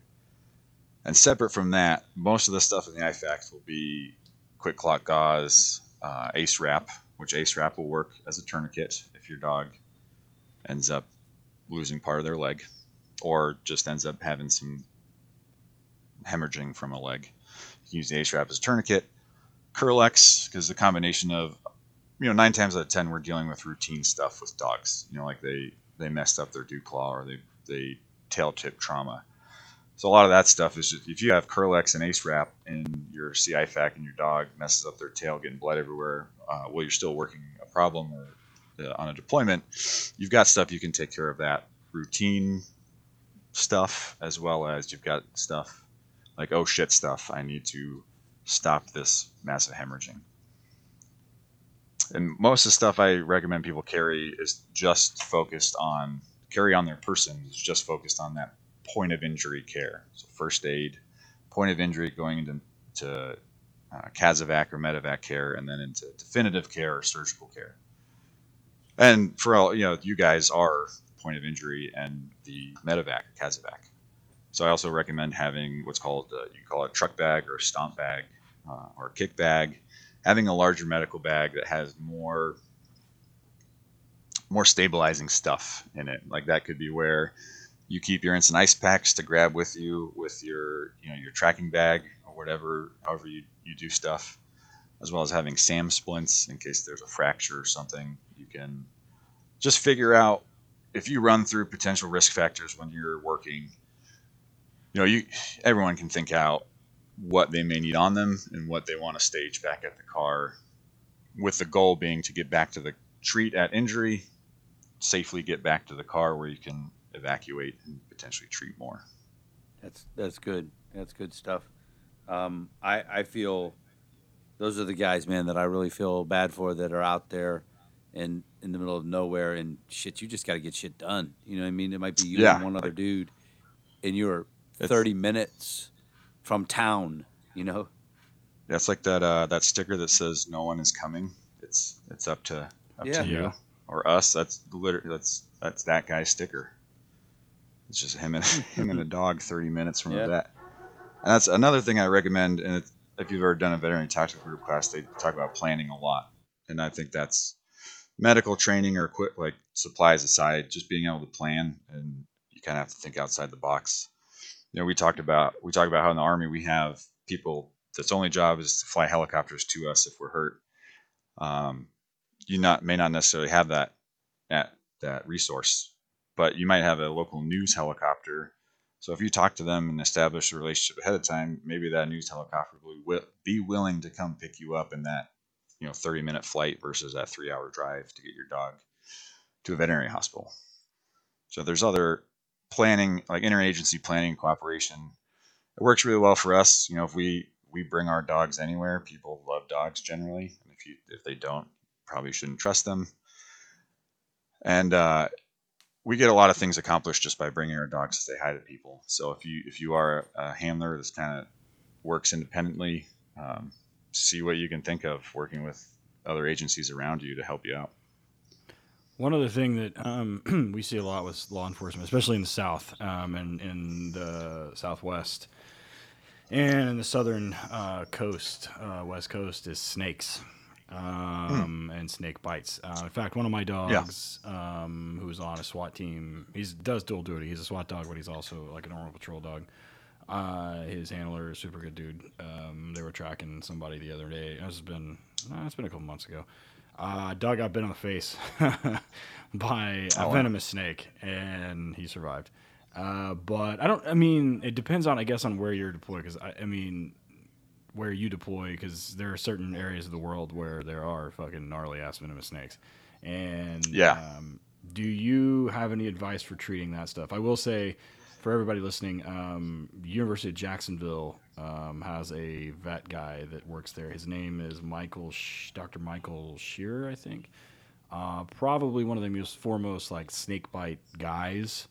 And separate from that, most of the stuff in the IFAC will be quick clot gauze, uh, ACE wrap, which ACE wrap will work as a tourniquet if your dog ends up losing part of their leg or just ends up having some hemorrhaging from a leg. You can use the ACE wrap as a tourniquet. Kerlix, because the combination of, you know, nine times out of ten we're dealing with routine stuff with dogs. You know, like they they messed up their dew claw or they they tail tip trauma. So a lot of that stuff is just if you have Kerlix and Ace Wrap and your CI CIFAC and your dog messes up their tail, getting blood everywhere, uh, while you're still working a problem or uh, on a deployment, you've got stuff you can take care of that routine stuff as well as you've got stuff like oh shit stuff. I need to stop this massive hemorrhaging. And most of the stuff I recommend people carry is just focused on carry on their person is just focused on that point of injury care. So first aid, point of injury going into to, uh, or medevac care, and then into definitive care or surgical care. And for all you know, you guys are point of injury and the medevac CASEVAC. So I also recommend having what's called uh, you call it a truck bag or a stomp bag uh, or a kick bag. Having a larger medical bag that has more more stabilizing stuff in it. Like that could be where you keep your instant ice packs to grab with you with your you know your tracking bag or whatever however you, you do stuff as well as having sam splints in case there's a fracture or something you can just figure out if you run through potential risk factors when you're working you know you everyone can think out what they may need on them and what they want to stage back at the car with the goal being to get back to the treat at injury safely get back to the car where you can evacuate and potentially treat more. That's that's good. That's good stuff. Um, I I feel those are the guys, man, that I really feel bad for that are out there and in the middle of nowhere and shit. You just got to get shit done. You know what I mean? It might be you Yeah. and one other dude, and you're 30 minutes from town. You know? That's like that uh, that sticker that says "No one is coming." It's it's up to up Yeah. to you Yeah. or us. That's literally that's that's that guy's sticker. It's just him and (laughs) him and a dog, thirty minutes from Yeah. a vet. And that's another thing I recommend. And it, if you've ever done a veterinary tactical group class, they talk about planning a lot. And I think that's medical training or equip like supplies aside, just being able to plan and you kind of have to think outside the box. You know, we talked about we talked about how in the army we have people that's only job is to fly helicopters to us if we're hurt. Um, you not may not necessarily have that that that resource, but you might have a local news helicopter. So if you talk to them and establish a relationship ahead of time, maybe that news helicopter will be willing to come pick you up in that you know 30 minute flight versus that three hour drive to get your dog to a veterinary hospital. So there's other planning like interagency planning and cooperation. It works really well for us. You know, if we we bring our dogs anywhere, people love dogs generally, and if you if they don't, probably shouldn't trust them. And uh, we get a lot of things accomplished just by bringing our dogs to say hi to people. So if you if you are a handler that's kind of works independently, um, see what you can think of working with other agencies around you to help you out. One other thing that um, (clears throat) we see a lot with law enforcement, especially in the South um, and in the Southwest and in the southern uh, coast, uh, West Coast, is snakes um, and snake bites. Uh, in fact, one of my dogs, um, who's on a SWAT team, he does dual duty. He's a SWAT dog, but he's also like a normal patrol dog. Uh, his handler is a super good dude. Um, they were tracking somebody the other day. It's been uh, it's been a couple months ago. Uh, dog got bit on the face (laughs) by a Oh, wow. venomous snake, and he survived. Uh, but I don't. I mean, it depends on, I guess, on where you're deployed. Because I, I mean, where you deploy, because there are certain areas of the world where there are fucking gnarly ass venomous snakes. And Yeah. um, do you have any advice for treating that stuff? I will say, for everybody listening, um, University of Jacksonville um, has a vet guy that works there. His name is Michael, Sh- Dr. Michael Shearer, I think. Uh, probably one of the most foremost like snake bite guys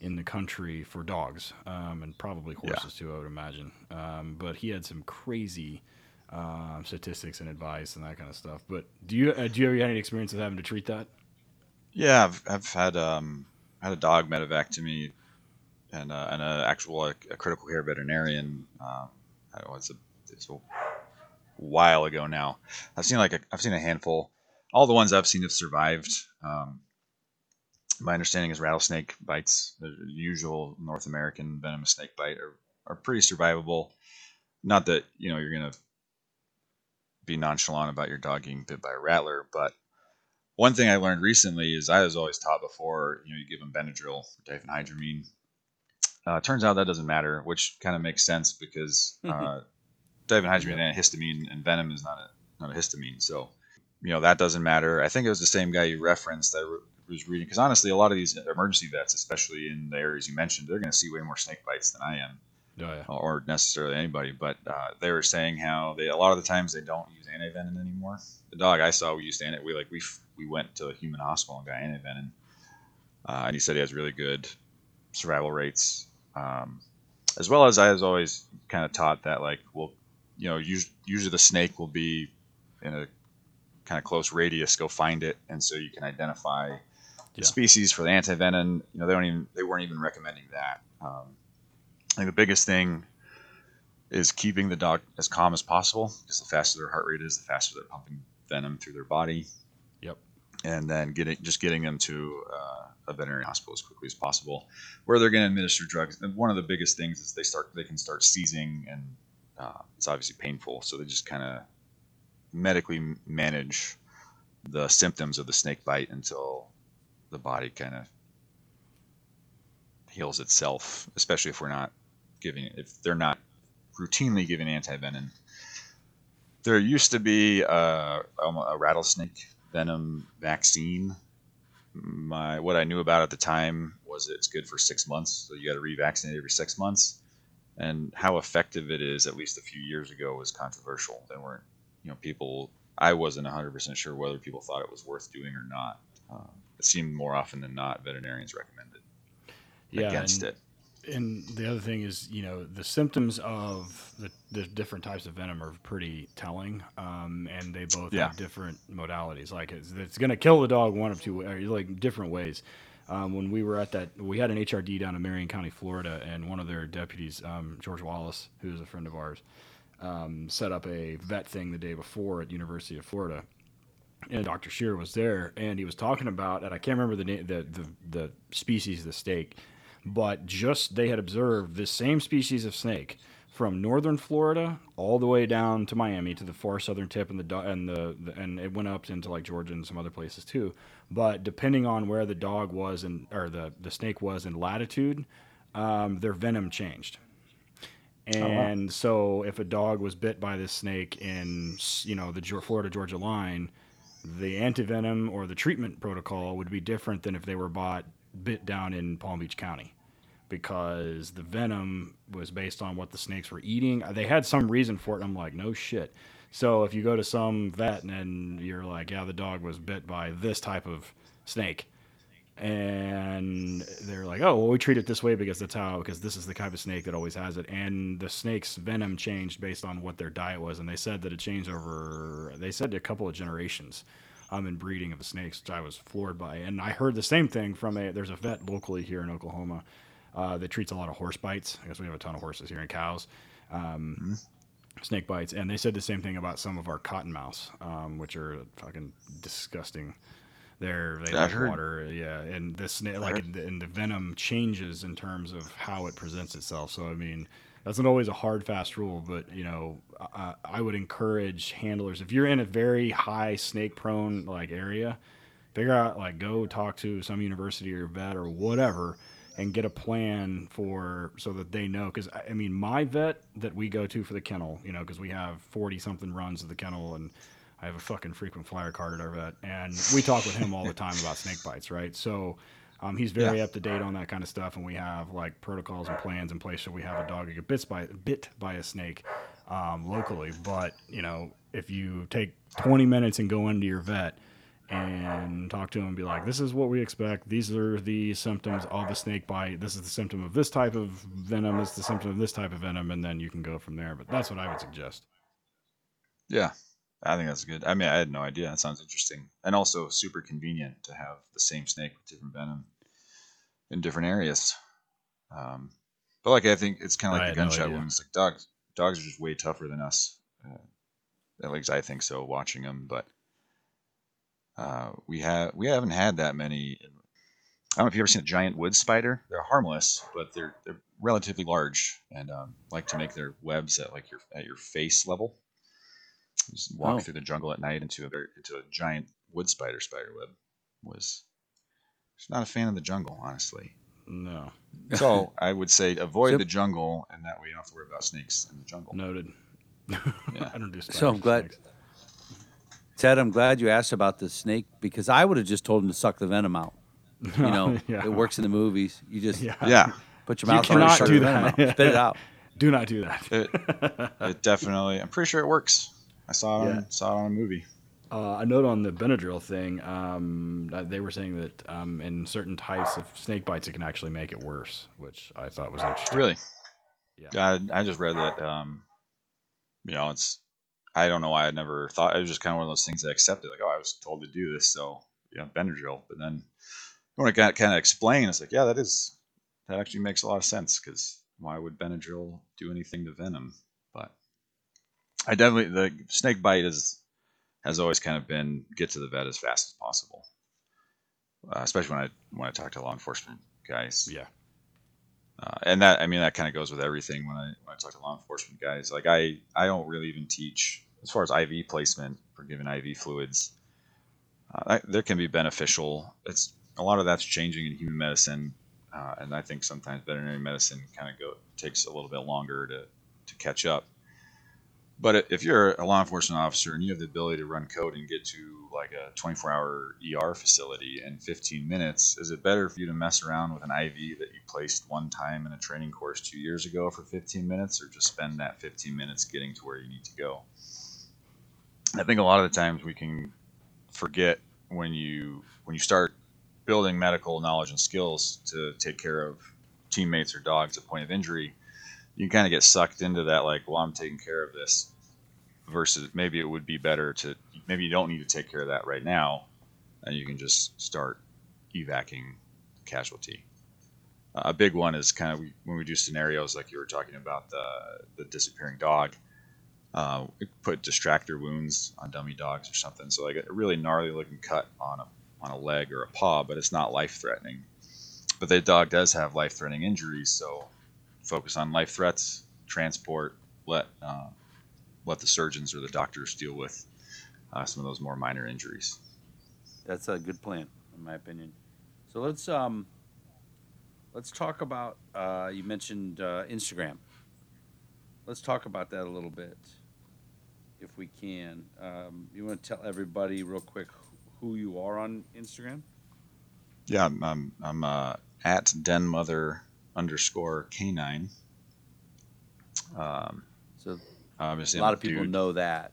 in the country for dogs, um, and probably Yeah. horses too. I would imagine. Um, but he had some crazy um, statistics and advice and that kind of stuff. But do you uh, do you ever have any experience of having to treat that? Yeah, I've, I've had um, had a dog medevac to me, and uh, and a actual like, a critical care veterinarian. I don't know, it's a it's a while ago now. I've seen like a, I've seen a handful. All the ones I've seen have survived. Um, my understanding is rattlesnake bites, the usual North American venomous snake bite, are, are pretty survivable. Not that you know you're gonna be nonchalant about your dog getting bit by a rattler. But one thing I learned recently is I was always taught before, you know, you give them Benadryl, or diphenhydramine. Uh, turns out that doesn't matter, which kind of makes sense because (laughs) uh, diphenhydramine and histamine and venom is not a not a histamine. So, you know, that doesn't matter. I think it was the same guy you referenced that was reading because honestly, a lot of these emergency vets, especially in the areas you mentioned, they're going to see way more snake bites than I am. Oh, yeah. or necessarily anybody, but uh, they were saying how they a lot of the times they don't use antivenin anymore. The dog I saw, we used anti. We like we we went to a human hospital and got antivenin, uh, and he said he has really good survival rates. Um, as well as I was always kind of taught that like well, you know, usually, usually the snake will be in a kind of close radius. Go find it, and so you can identify the Yeah. species for the antivenin. You know, they don't even they weren't even recommending that. Um, I think the biggest thing is keeping the dog as calm as possible because the faster their heart rate is, the faster they're pumping venom through their body. Yep. And then getting just getting them to uh, a veterinary hospital as quickly as possible, where they're going to administer drugs. And one of the biggest things is they start they can start seizing, and uh, it's obviously painful. So they just kind of medically manage the symptoms of the snake bite until the body kind of heals itself. Especially if we're not giving if they're not routinely giving antivenin. There used to be a, a rattlesnake venom vaccine. My what I knew about at the time was it's good for six months, so you got to revaccinate every six months. And how effective it is, at least a few years ago, was controversial. There weren't, you know, people. I wasn't 100% sure whether people thought it was worth doing or not. Um, it seemed more often than not veterinarians recommended Yeah, against it. And the other thing is, you know, the symptoms of the, the different types of venom are pretty telling, um, and they both Yeah. have different modalities. Like it's, it's going to kill the dog one of two, or like different ways. Um, when we were at that, we had an HRD down in Marion County, Florida, and one of their deputies, um, George Wallace, who's a friend of ours, um, set up a vet thing the day before at University of Florida, and Dr. Shear was there, and he was talking about, and I can't remember the name, the, the the species of the snake, but just they had observed this same species of snake from northern Florida all the way down to Miami to the far southern tip, and the and the, the and it went up into like Georgia and some other places too. But depending on where the dog was and or the the snake was in latitude, um, their venom changed. And so, if a dog was bit by this snake in, you know, the Florida Georgia line, the antivenom or the treatment protocol would be different than if they were bought bit down in Palm Beach County, because the venom was based on what the snakes were eating. They had some reason for it. I'm like, no shit. So if you go to some vet and you're like, yeah, the dog was bit by this type of snake, and they're like, oh, well, we treat it this way because that's how, because this is the type of snake that always has it. And the snake's venom changed based on what their diet was. And they said that it changed over, they said a couple of generations um, in breeding of the snakes, which I was floored by. And I heard the same thing from a, there's a vet locally here in Oklahoma uh, that treats a lot of horse bites. I guess we have a ton of horses here and cows. Um, Snake bites, and they said the same thing about some of our cottonmouths, um, which are fucking disgusting. They're they like heard- water, yeah, and the snake like and the, and the venom changes in terms of how it presents itself. So I mean, that's not always a hard fast rule, but you know, I, I would encourage handlers if you're in a very high snake prone like area, figure out like go talk to some university or vet or whatever and get a plan for so that they know because I mean my vet that we go to for the kennel you know because we have 40 something runs of the kennel and I have a fucking frequent flyer card at our vet and we talk with him all the time about snake bites right? So um, he's very Yeah. up to date on that kind of stuff and we have like protocols and plans in place so we have a dog that get bit by bit by a snake um, locally but you know if you take 20 minutes and go into your vet and talk to him and be like, this is what we expect. These are the symptoms of a snake bite. This is the symptom of this type of venom. This is the symptom of this type of venom. And then you can go from there. But that's what I would suggest. Yeah, I think that's good. I mean, I had no idea. That sounds interesting, and also super convenient to have the same snake with different venom in different areas. Um, but like, I think it's kind of like had the gunshot idea. wounds. Like dogs, dogs are just way tougher than us. Uh, at least I think so. Watching them, but uh, we have we haven't had that many. I don't know if you've ever seen a giant wood spider. They're harmless, but they're they're relatively large and um, like to make their webs at like your at your face level. Just walk Oh. through the jungle at night into a very, into a giant wood spider spider web. Was just not a fan of the jungle, honestly. No. So (laughs) I would say avoid So- the jungle, and that way you don't have to worry about snakes in the jungle. Noted. (laughs) Yeah. I don't do spiders So I'm glad, snakes. Ted. I'm glad you asked about the snake because I would have just told him to suck the venom out. You know, (laughs) Yeah. it works in the movies. You just Yeah. Yeah, put your You mouth on it, cannot do the venom that. spit it out. Do not do that. it, it definitely. I'm pretty sure it works. I saw it Yeah. on saw it on a movie. Uh, a note on the Benadryl thing. Um, they were saying that um, in certain types of snake bites, it can actually make it worse, which I thought was interesting. Really? Yeah. I, I just read that. Um, you know, it's. I don't know why I never thought. It was just kind of one of those things I accepted. Like, oh, I was told to do this, so yeah, Benadryl. But then when it got kind of explained, it's like, yeah, that is that actually makes a lot of sense because why would Benadryl do anything to venom? But I definitely the snake bite is has always kind of been get to the vet as fast as possible, uh, especially when I when I talk to law enforcement guys. Yeah. Uh, and that I mean that kind of goes with everything when I when I talk to law enforcement guys. Like I I don't really even teach as far as IV placement for giving IV fluids. Uh, I, there can be beneficial. It's a lot of that's changing in human medicine, uh, and I think sometimes veterinary medicine kind of go takes a little bit longer to to catch up. But if you're a law enforcement officer and you have the ability to run code and get to like a 24-hour ER facility in 15 minutes, is it better for you to mess around with an IV that you placed one time in a training course two years ago for 15 minutes, or just spend that 15 minutes getting to where you need to go? I think a lot of the times we can forget when you when you start building medical knowledge and skills to take care of teammates or dogs at point of injury, you kind of get sucked into that like, well, I'm taking care of this versus maybe it would be better to maybe you don't need to take care of that right now and you can just start evacing casualty. Uh, a big one is kind of when we do scenarios like you were talking about the the disappearing dog. Uh, put distractor wounds on dummy dogs or something, so like a really gnarly looking cut on a on a leg or a paw, but it's not life threatening. But the dog does have life threatening injuries, so focus on life threats, transport, let uh, let the surgeons or the doctors deal with uh, some of those more minor injuries. That's a good plan, in my opinion. So let's um, let's talk about. Uh, you mentioned uh, Instagram. Let's talk about that a little bit, if we can. Um, you want to tell everybody real quick who you are on Instagram? Yeah, I'm I'm, I'm uh, at denmother underscore canine. Um, So obviously, a lot I'm of people dude. know that.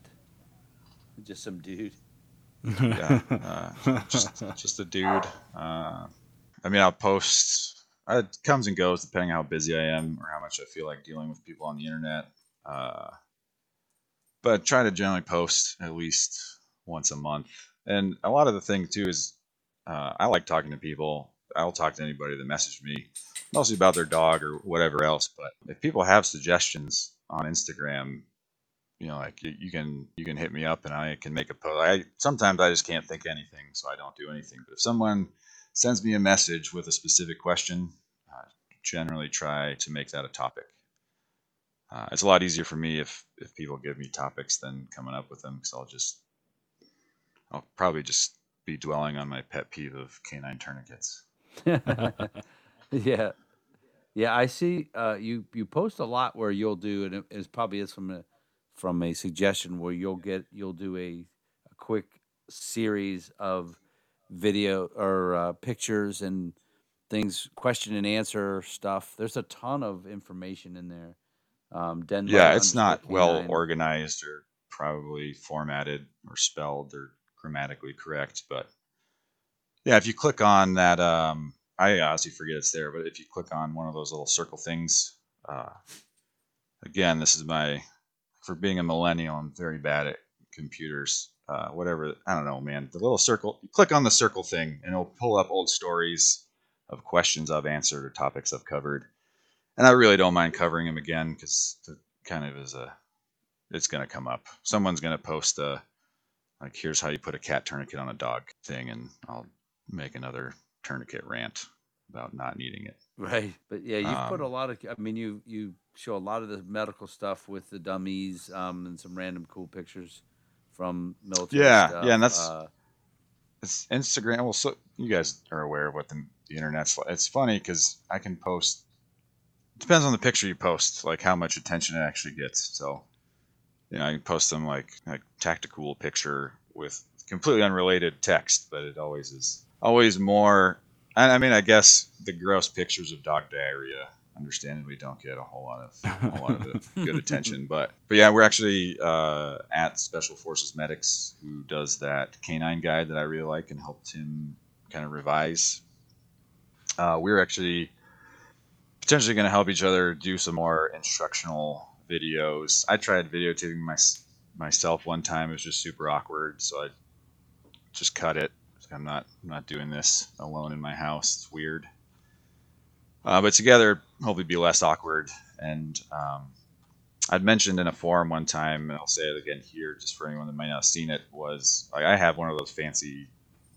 Just some dude. yeah, uh, just just a dude. Uh, I mean, I'll post. It comes and goes depending on how busy I am or how much I feel like dealing with people on the internet. Uh, but try to generally post at least once a month. And a lot of the thing too is uh, I like talking to people. I'll talk to anybody that message me, mostly about their dog or whatever else. But if people have suggestions on Instagram, you know, like you, can you can hit me up and I can make a post. I sometimes I just can't think anything, so I don't do anything. But if someone sends me a message with a specific question, I generally try to make that a topic. Uh, it's a lot easier for me if if people give me topics than coming up with them because I'll just I'll probably just be dwelling on my pet peeve of canine tourniquets. (laughs) yeah, yeah. I see. Uh, you you post a lot where you'll do, and it, it's probably is from a from a suggestion where you'll get you'll do a, a quick series of video or uh, pictures and things, question and answer stuff. There's a ton of information in there. Um, Denver yeah, it's not well organized or probably formatted or spelled or grammatically correct, but yeah, if you click on that, um, I honestly forget it's there, but if you click on one of those little circle things, uh, again, this is my for being a millennial, I'm very bad at computers. Uh, whatever, I don't know, man. The little circle, you click on the circle thing, and it'll pull up old stories of questions I've answered or topics I've covered and I really don't mind covering them again because it kind of is a it's going to come up. Someone's going to post a like here's how you put a cat tourniquet on a dog thing, and I'll make another tourniquet rant about not needing it. Right, but yeah, you've put a Um, lot of. I mean, you you show a lot of the medical stuff with the dummies um, and some random cool pictures. from military. Yeah, stuff. yeah, and that's- uh, it's Instagram. Well, so you guys are aware of what the, the internet's like. It's funny because I can post. Depends on the picture you post, like how much attention it actually gets. So, you know, I can post them like like tactical picture with completely unrelated text, but it always is always more. I, I mean, I guess the gross pictures of dog diarrhea, understandably, don't get a whole lot of a whole lot of (laughs) good attention. But but yeah, we're actually uh, at Special Forces Medics, who does that canine guide that I really like and helped him kind of revise. Uh, we're actually potentially going to help each other do some more instructional videos. I tried videotaping my, myself one time; it was just super awkward, so I just cut it. I'm not I'm not doing this alone in my house. It's weird. Uh, but together, hopefully, be less awkward. And um, I'd mentioned in a forum one time, and I'll say it again here, just for anyone that might not have seen it, was like I have one of those fancy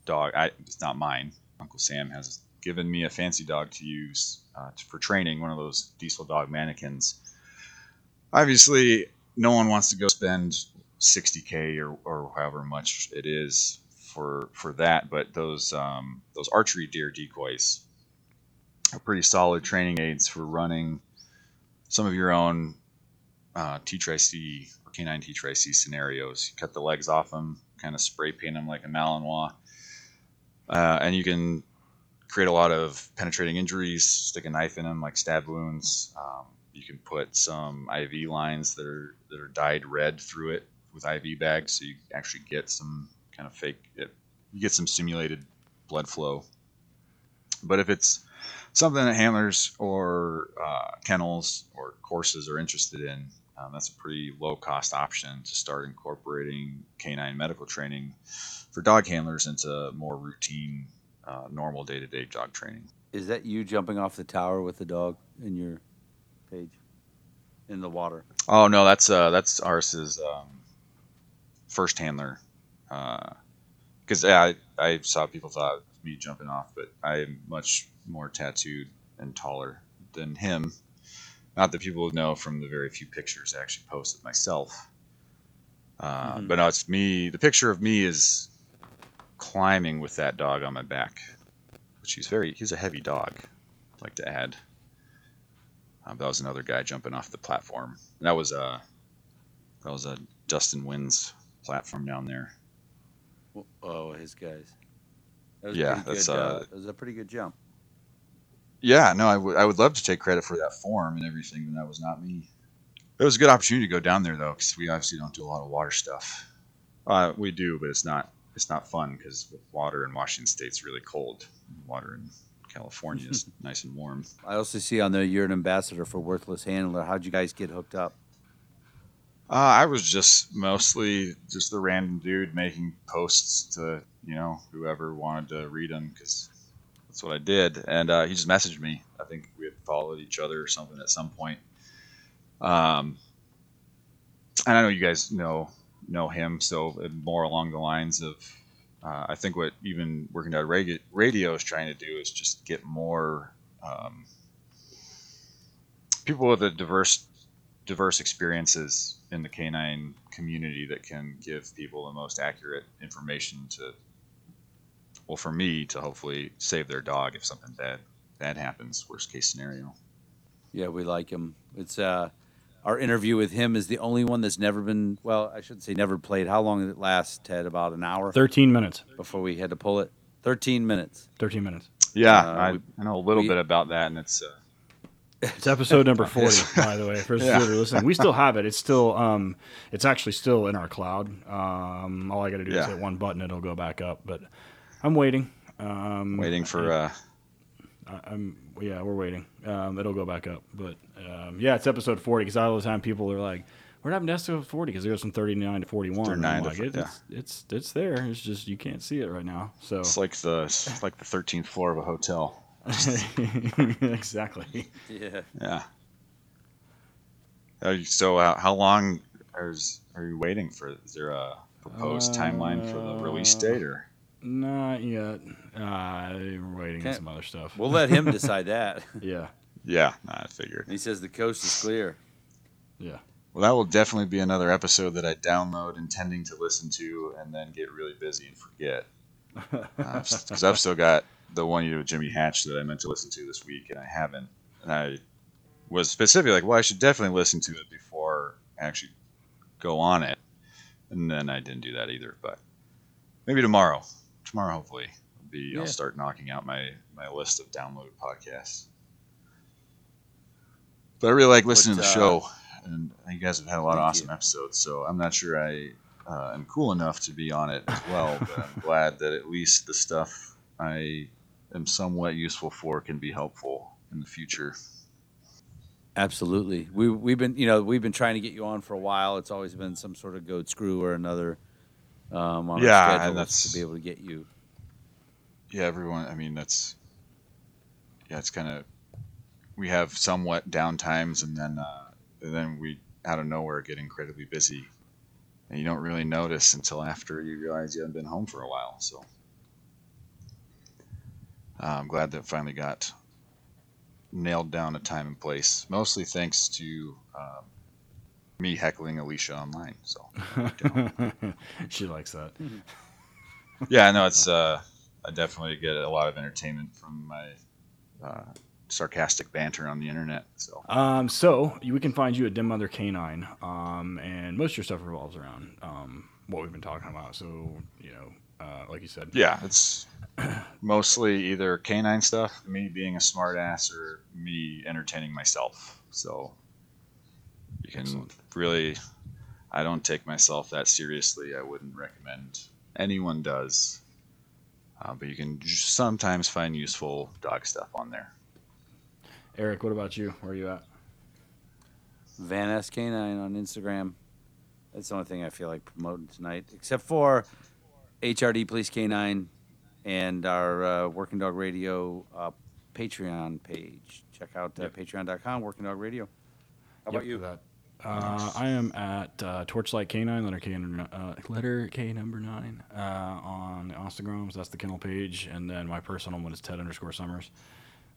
dog. I, it's not mine. Uncle Sam has given me a fancy dog to use uh, to, for training. One of those diesel dog mannequins. Obviously, no one wants to go spend 60k or, or however much it is for for that. But those um, those archery deer decoys are pretty solid training aids for running some of your own uh, TCCC or canine TCCC scenarios. You cut the legs off them, kind of spray paint them like a Malinois, uh, and you can create a lot of penetrating injuries. Stick a knife in them, like stab wounds. Um, you can put some IV lines that are that are dyed red through it with IV bags, so you actually get some kind of fake. It, you get some simulated blood flow. But if it's something that handlers or uh, kennels or courses are interested in, um, that's a pretty low cost option to start incorporating canine medical training for dog handlers into more routine, uh, normal day to day dog training. is that you jumping off the tower with the dog in your page in the water? Oh no, that's uh, that's ours um, first handler. Because yeah, I, I saw people thought me jumping off, but I am much more tattooed and taller than him. Not that people would know from the very few pictures I actually posted myself. Uh, Mhm. But no, it's me. The picture of me is climbing with that dog on my back, which he's very. He's a heavy dog. I'd like to add. Um, that was another guy jumping off the platform. And that was uh, that was a Dustin Wins platform down there. Oh, his guys. That was Yeah, that's, good, uh, that was a pretty good jump. Yeah, no, I would I would love to take credit for that form and everything, but that was not me. It was a good opportunity to go down there though, because we obviously don't do a lot of water stuff. Uh, we do, but it's not it's not fun because water in Washington State's really cold. Water in California is (laughs) nice and warm. I also see on there you're an ambassador for Worthless Handler. How'd you guys get hooked up? Uh, I was just mostly just the random dude making posts to you know whoever wanted to read them because that's what I did, and uh, he just messaged me. I think we had followed each other or something at some point. Um, and I know you guys know know him, so more along the lines of uh, I think what even working at radio, radio is trying to do is just get more um, people with a diverse diverse experiences in the canine community that can give people the most accurate information to well for me to hopefully save their dog if something bad bad happens worst case scenario Yeah, we like him. It's uh, our interview with him is the only one that's never been. Well, I shouldn't say never played. How long did it last, Ted? About an hour 13 minutes. before we had to pull it. Thirteen minutes. 13 minutes. yeah Uh, I, we- I know a little we- bit about that and it's uh, It's episode number (laughs) 40, by the way, for those Yeah. that are listening. We still have it. It's still, um, it's actually still in our cloud. Um, all I got to do is hit one button, it'll go back up. But I'm waiting. Um, waiting for uh, I, I'm yeah, we're waiting. Um, it'll go back up, but um, yeah, it's episode 40 because all the time people are like, "What happened to episode 40?" Because it goes from 39 to 41. 39 like, it, yeah. it's, it's it's there. It's just you can't see it right now. So it's like the it's like the 13th floor of a hotel (laughs) exactly. Yeah. yeah Uh, so uh, how long is, are you waiting for is there a proposed timeline for the release Uh, date or Not yet. Uh, we're waiting on some other stuff. We'll let him (laughs) decide that. yeah, yeah nah, i figured he says the coast is clear. yeah. Well, that will definitely be another episode that I download intending to listen to and then get really busy and forget. (laughs) Because uh, I've still got the one you with Jimmy Hatch that I meant to listen to this week and I haven't. And I was specifically like, well, I should definitely listen to it before I actually go on it. And then I didn't do that either. But maybe tomorrow. Tomorrow, hopefully, will be. Yeah. I'll start knocking out my my list of downloaded podcasts. But I really like listening what, to the uh, show and you guys have had a lot of awesome you. episodes. So I'm not sure I uh, am cool enough to be on it as well, but I'm (laughs) glad that at least the stuff I am somewhat useful for can be helpful in the future. Absolutely. We we've been you know we've been trying to get you on for a while. It's always been some sort of goat screw or another um, on yeah, our schedule that's, to be able to get you. Yeah, everyone. I mean, that's yeah. It's kind of we have somewhat down times, and then uh, and then we out of nowhere get incredibly busy, and you don't really notice until after you realize you haven't been home for a while. So uh, I'm glad that it finally got nailed down a time and place. Mostly thanks to um, me heckling Alicia online. So (laughs) she likes that. (laughs) yeah, I know it's. Uh, I definitely get a lot of entertainment from my uh, sarcastic banter on the internet. So, um, so we can find you at Dim Mother Canine, um, and most of your stuff revolves around um, what we've been talking about. So, you know, uh, like you said, yeah, it's (clears throat) mostly either canine stuff, me being a smartass, or me entertaining myself. So, you can Excellent. really, I don't take myself that seriously. I wouldn't recommend anyone does. Uh, but you can sometimes find useful dog stuff on there. Eric, what about you? Where are you at? Van S Canine on Instagram. That's the only thing I feel like promoting tonight, except for HRD Police Canine and our uh, Working Dog Radio uh, Patreon page. Check out uh, yep. patreon.com, Working Dog Radio. How about you? That. Uh, I am at uh, Torchlight Canine, letter K, uh, letter K number nine uh, on Instagrams. That's the kennel page, and then my personal one is Ted underscore Summers,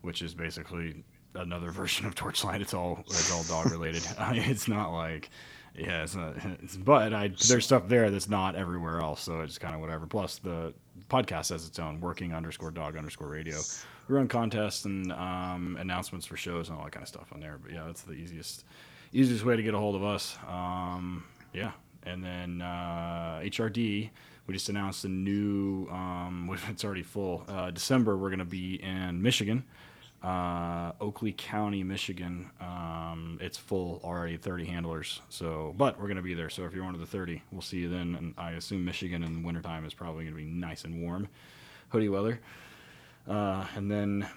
which is basically another (laughs) version of Torchlight. It's all it's all dog related. (laughs) it's not like yeah, it's not. (laughs) It's, but I there's stuff there that's not everywhere else, so it's kind of whatever. Plus the podcast has its own working underscore dog underscore radio. We run contests and um, announcements for shows and all that kind of stuff on there. But yeah, that's the easiest easiest way to get a hold of us. Um, yeah, and then uh, HRD. We just announced a new. Um, (laughs) it's already full. Uh, December we're going to be in Michigan uh, Oakland County, Michigan. Um, it's full already, 30 handlers. So, but we're going to be there. So if you're one of the 30, we'll see you then. And I assume Michigan in the wintertime is probably going to be nice and warm, hoodie weather. Uh, and then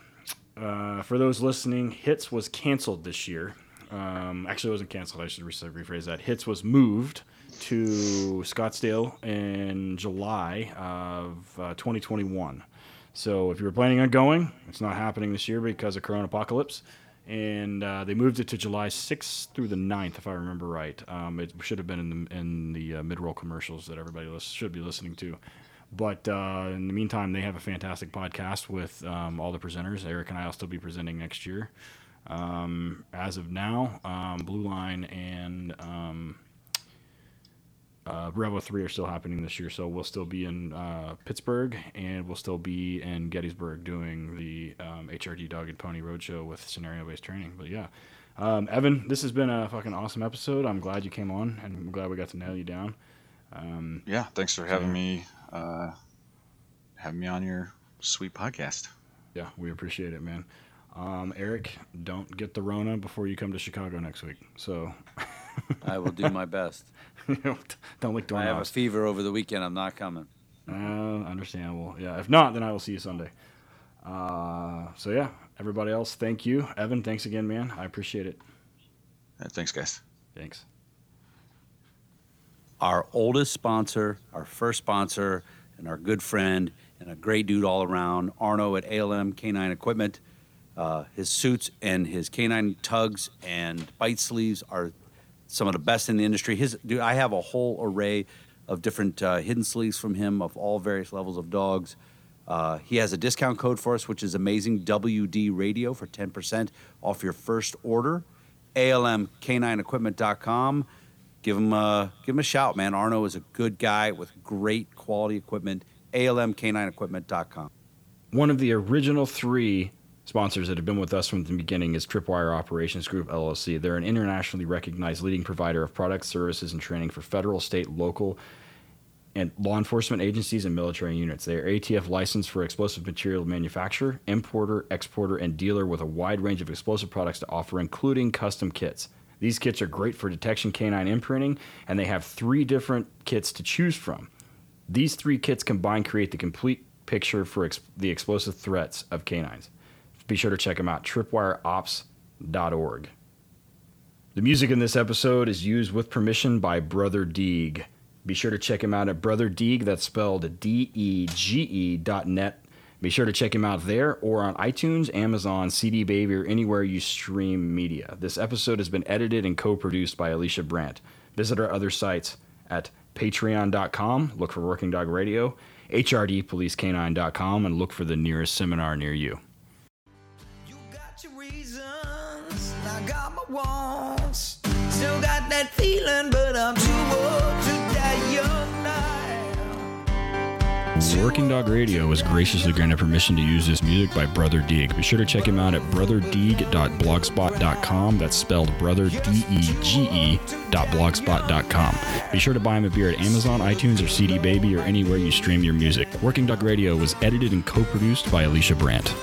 uh, for those listening, Hits was canceled this year. Um, actually, it wasn't canceled. I should rephrase that. Hits was moved to Scottsdale in July of uh, 2021. So if you were planning on going, it's not happening this year because of Corona Apocalypse. And uh, they moved it to July 6th through the 9th, if I remember right. Um, it should have been in the, in the uh, mid roll commercials that everybody should be listening to. But uh, in the meantime, they have a fantastic podcast with um, all the presenters. Eric and I will still be presenting next year. Um, as of now, um, Blue Line and um, uh, Revo 3 are still happening this year, so we'll still be in uh, Pittsburgh and we'll still be in Gettysburg doing the um, HRD Dog and Pony Roadshow with scenario based training. But yeah, um, Evan, this has been a fucking awesome episode. I'm glad you came on and I'm glad we got to nail you down. Um, yeah, thanks for having me. Uh, having me on your sweet podcast. Yeah, we appreciate it, man. Um, Eric, don't get the Rona before you come to Chicago next week. So (laughs) (laughs) I will do my best. (laughs) Don't lick doorknobs. I have a fever over the weekend. I'm not coming. Uh, understandable. Yeah. If not, then I will see you Sunday. Uh, so yeah, everybody else, thank you, Evan. Thanks again, man. I appreciate it. Uh, thanks, guys. Thanks. Our oldest sponsor, our first sponsor, and our good friend, and a great dude all around, Arno at ALM Canine Equipment. Uh, his suits and his canine tugs and bite sleeves are some of the best in the industry. His, dude, I have a whole array of different uh, hidden sleeves from him of all various levels of dogs. Uh, he has a discount code for us, which is amazing WD Radio for 10% off your first order. ALMK9equipment.com. Give him a give him a shout, man. Arno is a good guy with great quality equipment. ALMK9equipment.com. One of the original three sponsors that have been with us from the beginning is Tripwire Operations Group LLC. They're an internationally recognized leading provider of products, services, and training for federal, state, local, and law enforcement agencies and military units. They are ATF licensed for explosive material manufacturer, importer, exporter, and dealer with a wide range of explosive products to offer, including custom kits. These kits are great for detection canine imprinting, and they have three different kits to choose from. These three kits combined create the complete picture for ex- the explosive threats of canines. Be sure to check them out, tripwireops.org. The music in this episode is used with permission by Brother Dege. Be sure to check him out at Brother Dege, that's spelled D E G E dot net. Be sure to check him out there or on iTunes, Amazon, CD Baby, or anywhere you stream media. This episode has been edited and co produced by Alicia Brandt. Visit our other sites at patreon.com, look for Working Dog Radio, hrdpolicecanine.com, and look for the nearest seminar near you. You Still got that feeling, but I'm too old to die young now. Working Dog Radio was graciously granted permission to use this music by Brother Dege. Be sure to check him out at brotherdege.blogspot.com. That's spelled brother D E G E dot blogspot.com. Be sure to buy him a beer at Amazon, iTunes, or CD Baby, or anywhere you stream your music. Working Dog Radio was edited and co-produced by Alicia Brandt.